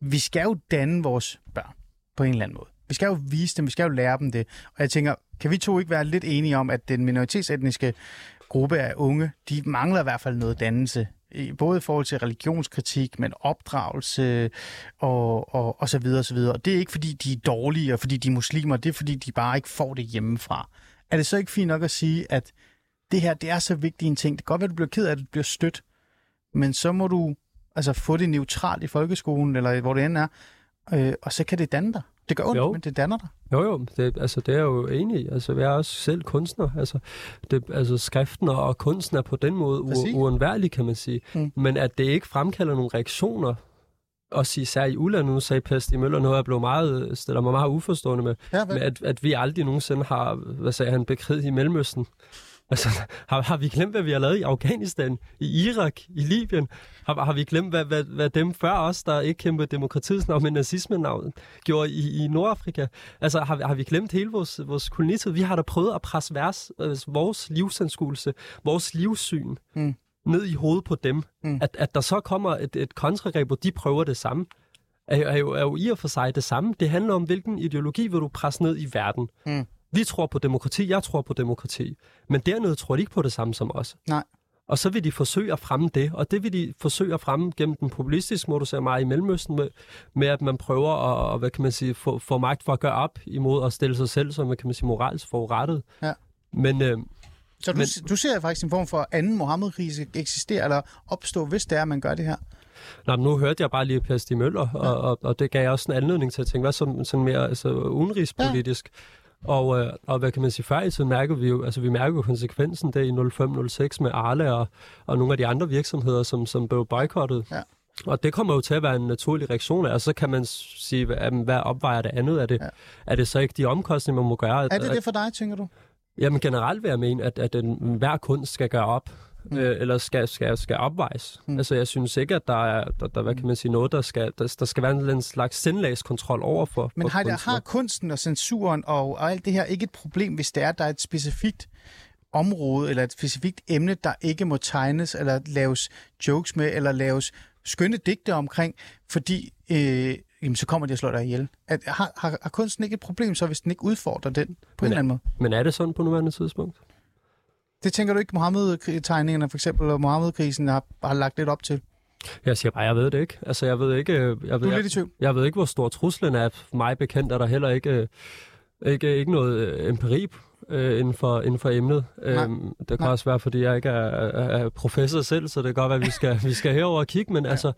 vi skal jo danne vores børn på en eller anden måde. Vi skal jo vise dem, vi skal jo lære dem det. Og jeg tænker, kan vi to ikke være lidt enige om, at den minoritetsetniske gruppe af unge, de mangler i hvert fald noget dannelse, i- både i forhold til religionskritik, men opdragelse og, og, og så videre og så videre. Og det er ikke fordi, de er dårlige, og fordi de er muslimer, det er fordi, de bare ikke får det hjemmefra. Er det så ikke fint nok at sige, at det her, det er så vigtig en ting. Det kan godt være, at du bliver ked af, at du bliver stødt, men så må du altså få det neutralt i folkeskolen, eller hvor det end er, øh, og så kan det danne dig. Det gør ondt, Jo. men det danner dig. Jo, jo, det, altså, det er jeg jo enig i. Altså, jeg er også selv kunstner. Altså, det, altså skriften og, og kunsten er på den måde u- uundværlig, kan man sige. Mm. Men at det ikke fremkalder nogle reaktioner, også især i udlandet, nu sagde Pesti Møller noget, jeg blev meget, stiller mig meget uforstående med, Ja, vel? med at, at vi aldrig nogensinde har, hvad sagde han, bekriget i Mellemøsten. Altså, har, har vi glemt, hvad vi har lavet i Afghanistan, i Irak, i Libyen? Har, har vi glemt, hvad, hvad, hvad dem før os, der ikke kæmpede demokratiets navn, men nazismen navn, gjorde i, i Nordafrika? Altså, har, vi- har vi glemt hele vores, vores kolonitid? Vi har da prøvet at presse vers, øh, vores livsanskuelse, vores livssyn Mm. ned i hovedet på dem. Mm. At, at der så kommer et, et kontragreb, hvor de prøver det samme, er, jo- er, jo, er jo i og for sig det samme. Det handler om, hvilken ideologi vil du presse ned i verden. Mm. Vi tror på demokrati, jeg tror på demokrati. Men dernede tror de ikke på det samme som os. Nej. Og så vil de forsøge at fremme det, og det vil de forsøge at fremme gennem den populistiske måde, du ser meget i Mellemøsten, med, med at man prøver at hvad kan man sige, få, få magt for at gøre op imod at stille sig selv som kan man sige, moralsk forurettet. Ja. Men øh, Så du, Men- du ser faktisk en form for anden Mohammed-krise eksistere eller opstå, hvis det er, at man gør det her. Nå, nu hørte jeg bare lige Per Stig Møller, og, og, og det gav også en anledning til at tænke, hvad som sådan mere altså, udenrigspolitisk. Ja. Og, øh, og hvad kan man sige, før i tiden mærker vi jo, altså vi mærker jo konsekvensen der i 05-06 med Arle og, og nogle af de andre virksomheder, som, som blev boykottet. Ja. Og det kommer jo til at være en naturlig reaktion og så kan man sige, hvad, opvejer det andet? Er det, Ja. er det så ikke de omkostninger, man må gøre? Er det det for dig, tænker du? Jamen generelt vil jeg mene, at, at den, hver kunst skal gøre op, mm. øh, eller skal, skal, skal opvejes. Mm. Altså jeg synes ikke, at der er, der, der, hvad kan man sige, noget, der skal, der, der skal være en, en slags sindlagskontrol over for, Men for har, der, kunstnere. har kunsten og censuren og, og alt det her ikke et problem, hvis det er, der er et specifikt område eller et specifikt emne, der ikke må tegnes eller laves jokes med, eller laves skønne digte omkring, fordi øh, jamen, så kommer de og slår dig ihjel. At, har, har, har kunsten ikke et problem så, hvis den ikke udfordrer den på en Men- eller anden måde? Men er det sådan på nuværende tidspunkt? Det tænker du ikke, Mohammed-tegningerne for eksempel, og Mohammed-krisen har, har lagt lidt op til? Jeg siger bare, jeg ved det ikke. Altså, jeg ved ikke, øh, jeg Du ved, er lidt i jeg, tvivl. jeg ved ikke hvor stor truslen er. For mig bekendt er der heller ikke, øh, ikke, ikke noget øh, empiri øh, inden, for, inden for emnet. Nej. Øhm, det kan Nej. også være, fordi jeg ikke er, er, professor selv, så det kan godt være, at vi skal, vi skal herover og kigge. Men ja. altså,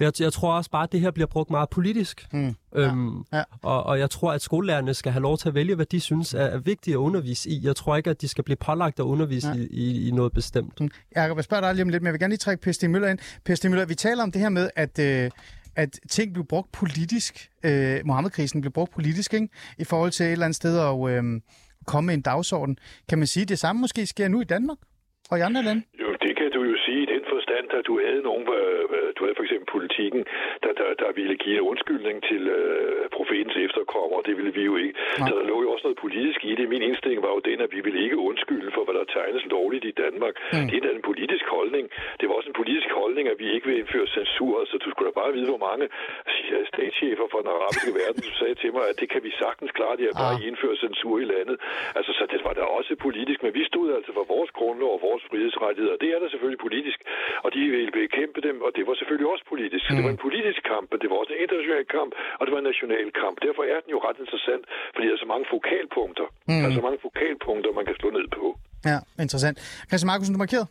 jeg, jeg tror også bare, at det her bliver brugt meget politisk. Mm. Øhm, Ja. Og, og jeg tror, at skolelærerne skal have lov til at vælge, hvad de synes er, er vigtigt at undervise i. Jeg tror ikke, at de skal blive pålagt at undervise Nej. i, i, i noget bestemt. Jakob, jeg spørger dig lige om lidt, men jeg vil gerne lige trække Stig Møller ind. Stig Møller, vi taler om det her med, at, øh, at ting blev brugt politisk. Øh, Mohammed-krisen blev brugt politisk, ikke? I forhold til et eller andet sted at øh, komme med en dagsorden. Kan man sige, at det samme måske sker nu i Danmark og i andre lande? Jo, det kan du jo sige i den forstand, at du havde nogen, øh, havde for eksempel politikken, der, der, der ville give en undskyldning til øh, profetens efterkommer, og det ville vi jo ikke. Nej. Så der lå jo også noget politisk i det. Min indstilling var jo den, at vi ville ikke undskylde for, hvad der tegnes lovligt i Danmark. Mm. Det er en politisk holdning. Det var også en politisk holdning, at vi ikke vil indføre censur, så du skulle da bare vide, hvor mange statschefer fra den arabiske verden, som sagde til mig, at det kan vi sagtens klare, det er bare Ah. indføre censur i landet. Altså, så det var da også politisk, men vi stod altså for vores grundlov og vores frihedsrettigheder. Det er da selvfølgelig politisk, og de ville bekæmpe dem, og det var selvfølgelig også politisk. Så det var en politisk kamp, men det var også en international kamp, og det var en national kamp. Derfor er den jo ret interessant, fordi der er så mange fokalpunkter. Mm. Der er så mange fokalpunkter, man kan slå ned på. Ja, interessant. Christian Markusen, du markeret?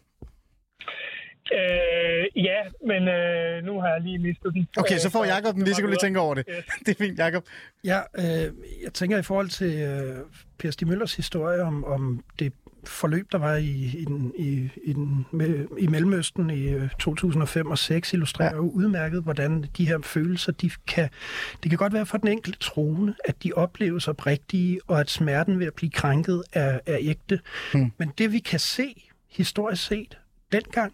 Øh, ja, men øh, nu har jeg lige mistet den. Okay, så får Øh, Jakob den lige, så kan du lige tænke over det. Yes. Det er fint, Jakob. Ja, øh, jeg tænker i forhold til øh, Per Stig Møllers historie om, om det forløb, der var i, i, den, i, i, den, med, i Mellemøsten i øh, 2005 og 6 illustrerer jo udmærket, hvordan de her følelser, de kan, det kan godt være for den enkelte troende, at de opleves oprigtige, og at smerten ved at blive krænket er, er ægte. Hmm. Men det vi kan se, historisk set, dengang,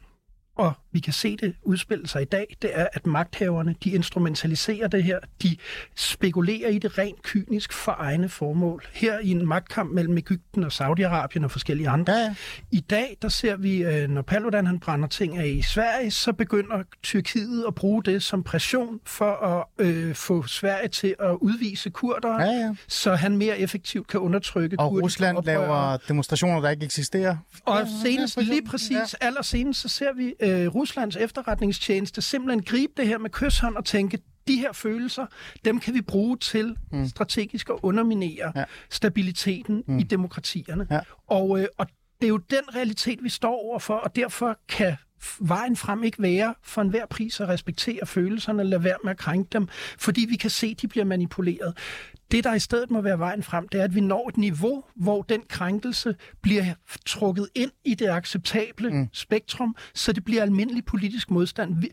og vi kan se det udspille sig i dag, det er, at magthaverne, de instrumentaliserer det her, de spekulerer i det rent kynisk for egne formål. Her i en magtkamp mellem Ægypten og Saudi-Arabien og forskellige andre. Ja. I dag, der ser vi, øh, når Paludan han brænder ting af i Sverige, så begynder Tyrkiet at bruge det som pression for at øh, få Sverige til at udvise kurdere, Ja, ja. så han mere effektivt kan undertrykke Og Rusland oprørere. laver demonstrationer, der ikke eksisterer. Og senest, lige præcis, ja. allersenest, så ser vi øh, Ruslands efterretningstjeneste simpelthen gribe det her med kysshånd og tænke, de her følelser, dem kan vi bruge til mm. strategisk at underminere Ja. stabiliteten mm. i demokratierne. Ja. Og, øh, og det er jo den realitet, vi står overfor, og derfor kan vejen frem ikke være for enhver pris at respektere følelserne, lade være med at krænke dem, fordi vi kan se, at de bliver manipuleret. Det, der i stedet må være vejen frem, det er, at vi når et niveau, hvor den krænkelse bliver trukket ind i det acceptable mm. spektrum, så det bliver almindelig politisk modstand. Vi,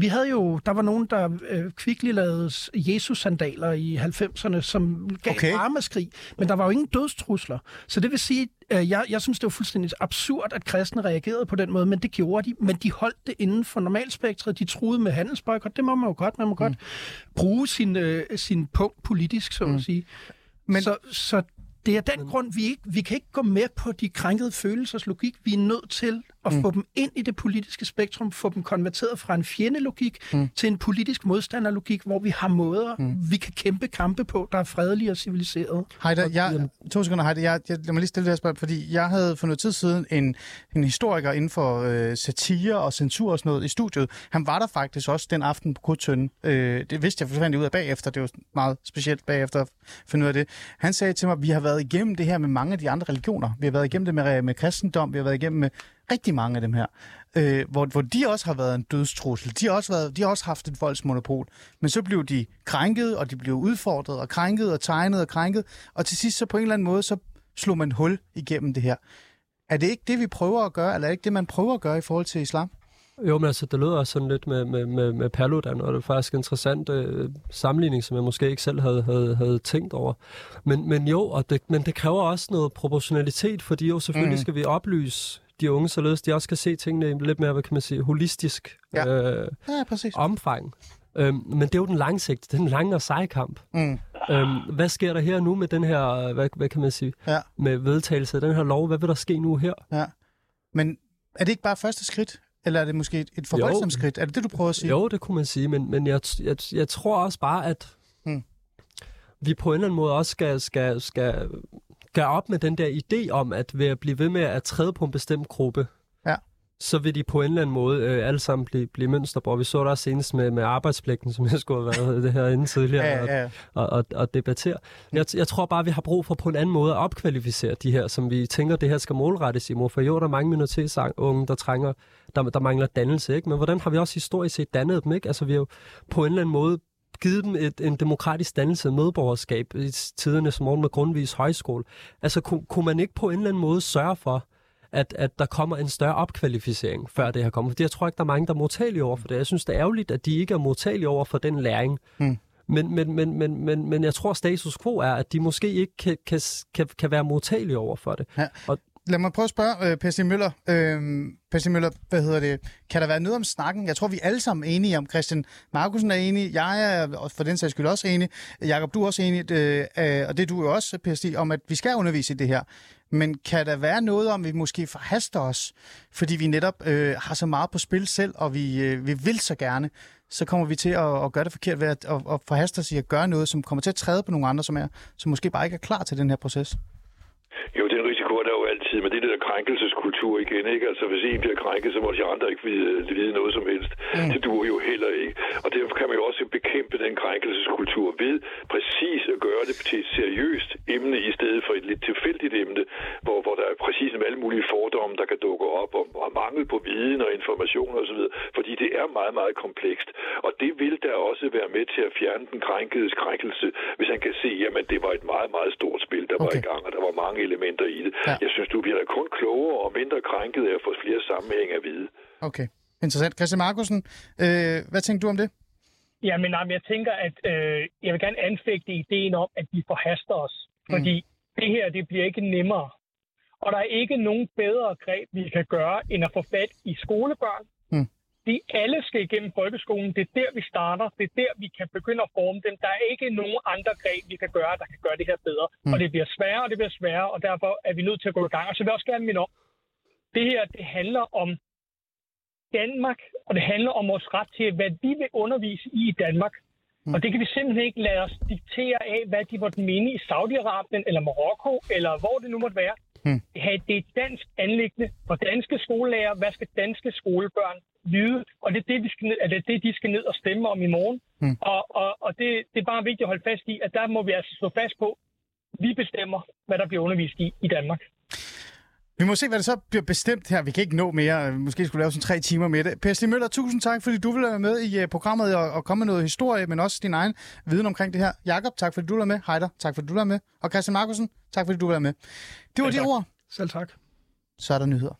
vi havde jo, der var nogen, der øh, kvickly lavede Jesus-sandaler i 90'erne, som gav Okay. ramaskrig, men der var jo ingen dødstrusler. Så det vil sige, øh, jeg, jeg synes, det var fuldstændig absurd, at kristne reagerede på den måde, men det gjorde de. Men de holdt det inden for normalspektret. De truede med handelsboykot. Det må man jo godt. Man må mm. godt bruge sin, øh, sin punkt politisk, så mm. at sige. Men, så, så det er den grund, vi ikke, vi kan ikke gå med på de krænkede følelsers logik. Vi er nødt til at mm. få dem ind i det politiske spektrum, få dem konverteret fra en fjendelogik mm. til en politisk modstanderlogik, hvor vi har måder, mm. vi kan kæmpe kampe på, der er fredelige og civiliserede. Heider, jeg, to sekunder, Heider. Jeg, jeg, lad mig lige stille det her spørgsmål, fordi jeg havde for noget tid siden en, en historiker inden for øh, satire og censur og sådan noget i studiet. Han var der faktisk også den aften på Krudtønden. Øh, det vidste jeg fandt ud af bagefter. Det var meget specielt bagefter at finde ud af det. Han sagde til mig, at vi har været igennem det her med mange af de andre religioner. Vi har været igennem det med, med kristendom, vi har været igennem med rigtig mange af dem her. øh, hvor, hvor de også har været en dødstrussel. De har, også været, de har også haft et voldsmonopol. Men så blev de krænket, og de blev udfordret og krænket og tegnet og krænket. Og til sidst så på en eller anden måde, så slog man hul igennem det her. Er det ikke det, vi prøver at gøre, eller er det ikke det, man prøver at gøre i forhold til islam? Jo, men altså, det lyder også sådan lidt med, med, med, med Paludan, og det er faktisk en interessant øh, sammenligning, som jeg måske ikke selv havde, havde, havde tænkt over. Men, men jo, og det, men det kræver også noget proportionalitet, fordi jo selvfølgelig mm. skal vi oplyse de unge, således de også kan se tingene i lidt mere, hvad kan man sige, holistisk Ja. øh, Ja, præcis. omfang. Øhm, men det er jo den det er den lange og seje kamp. Mm. Øhm, hvad sker der her nu med den her, hvad, hvad kan man sige, Ja. med vedtagelse af den her lov? Hvad vil der ske nu her? Ja. Men er det ikke bare første skridt? Eller er det måske et, et for Jo. voldsomt skridt? Er det det, du prøver at sige? Jo, det kunne man sige, men, men jeg, jeg, jeg tror også bare, at Hmm. vi på en eller anden måde også skal, skal, skal gøre op med den der idé om, at ved at blive ved med at træde på en bestemt gruppe. Så vil de på en eller anden måde øh, alle sammen blive, blive mønsterbrug. Vi så det også senest med, med arbejdspligten, som jeg skulle have været det her inden tidligere. Ja, ja, ja. og, og, og debattere. Jeg, jeg tror bare, vi har brug for på en anden måde at opkvalificere de her, som vi tænker, det her skal målrettes imod. For jo, der er mange minoritetsunge, der trænger, der, der mangler dannelse, ikke? Men hvordan har vi også historisk set dannet dem, ikke? Altså, vi har jo på en eller anden måde givet dem et, en demokratisk dannelse og medborgerskab i tiderne som morgen med Grundvis Højskole. Altså, kunne, kunne man ikke på en eller anden måde sørge for, at, at der kommer en større opkvalificering, før det her kommer. Fordi jeg tror ikke, der er mange, der er modtagelige over for det. Jeg synes, det er ærgerligt, at de ikke er modtagelige over for den læring. Hmm. Men, men, men, men, men, men jeg tror, status quo er, at de måske ikke kan, kan, kan, kan være modtagelige over for det. Ja. Og, Lad mig prøve at spørge, øh, Percy Møller. Øh, Percy Møller, hvad hedder det? Kan der være noget om snakken? Jeg tror, vi er alle sammen enige om. Christian Markusen er enig. Jeg er og for den sags skyld også enig. Jakob, du er også enig. Øh, øh, og det er du jo også, Percy, om at vi skal undervise i det her. Men kan der være noget om, vi måske forhaster os, fordi vi netop øh, har så meget på spil selv, og vi, øh, vi vil så gerne, så kommer vi til at, at gøre det forkert ved at, at, at forhaste os i at gøre noget, som kommer til at træde på nogle andre, som, er, som måske bare ikke er klar til den her proces. Jo, det er er der jo altid, men det er det der krænkelseskultur igen, ikke? Altså, hvis en bliver krænket, så må de andre ikke vide, vide noget som helst. Mm. Det duer jo heller ikke. Og derfor kan man jo også bekæmpe den krænkelseskultur ved præcis at gøre det til et seriøst emne, i stedet for et lidt tilfældigt emne, hvor, hvor der er præcis med alle mulige fordomme, der kan dukke op, og, og mangel på viden og information osv., fordi det er meget, meget komplekst. Og det vil der også være med til at fjerne den krænkedes krænkelse, hvis han kan se, jamen det var et meget, meget stort spil, der okay. var i gang, og der var mange elementer i det. Ja. Jeg synes, du bliver da kun klogere og mindre krænket af at få flere sammenhæng at vide. Okay, interessant. Christian Markusen, øh, hvad tænker du om det? Ja, men, nej, men jeg tænker, at øh, jeg vil gerne anfægte ideen om, at vi forhaster os. Fordi det her, det bliver ikke nemmere. Og der er ikke nogen bedre greb, vi kan gøre, end at få fat i skolebørn. De alle skal igennem folkeskolen. Det er der, vi starter. Det er der, vi kan begynde at forme dem. Der er ikke nogen andre greb, vi kan gøre, der kan gøre det her bedre. Mm. Og det bliver sværere, og det bliver sværere, og derfor er vi nødt til at gå i gang. Og så vil jeg også gerne minde om, det her, det handler om Danmark, og det handler om vores ret til, hvad vi vil undervise i i Danmark. Mm. Og det kan vi simpelthen ikke lade os diktere af, hvad de måtte mene i Saudi-Arabien eller Marokko, eller hvor det nu måtte være. Mm. Det er et dansk anlæggende for danske skolelærer. Hvad skal danske skolebørn vide? Og det er det, vi skal ned, er det, det, de skal ned og stemme om i morgen. Mm. Og, og, og det, det er bare vigtigt at holde fast i, at der må vi altså stå fast på, vi bestemmer, hvad der bliver undervist i i Danmark. Vi må se, hvad det så bliver bestemt her. Vi kan ikke nå mere. Måske skulle vi lave sådan tre timer med det. Per Stig Møller, tusind tak, fordi du ville være med i uh, programmet og, og komme med noget historie, men også din egen viden omkring det her. Jakob, tak fordi du var med. Heider, tak fordi du var med. Og Christian Markusen, tak fordi du var med. Det var de tak. ord. Selv tak. Så er der nyheder.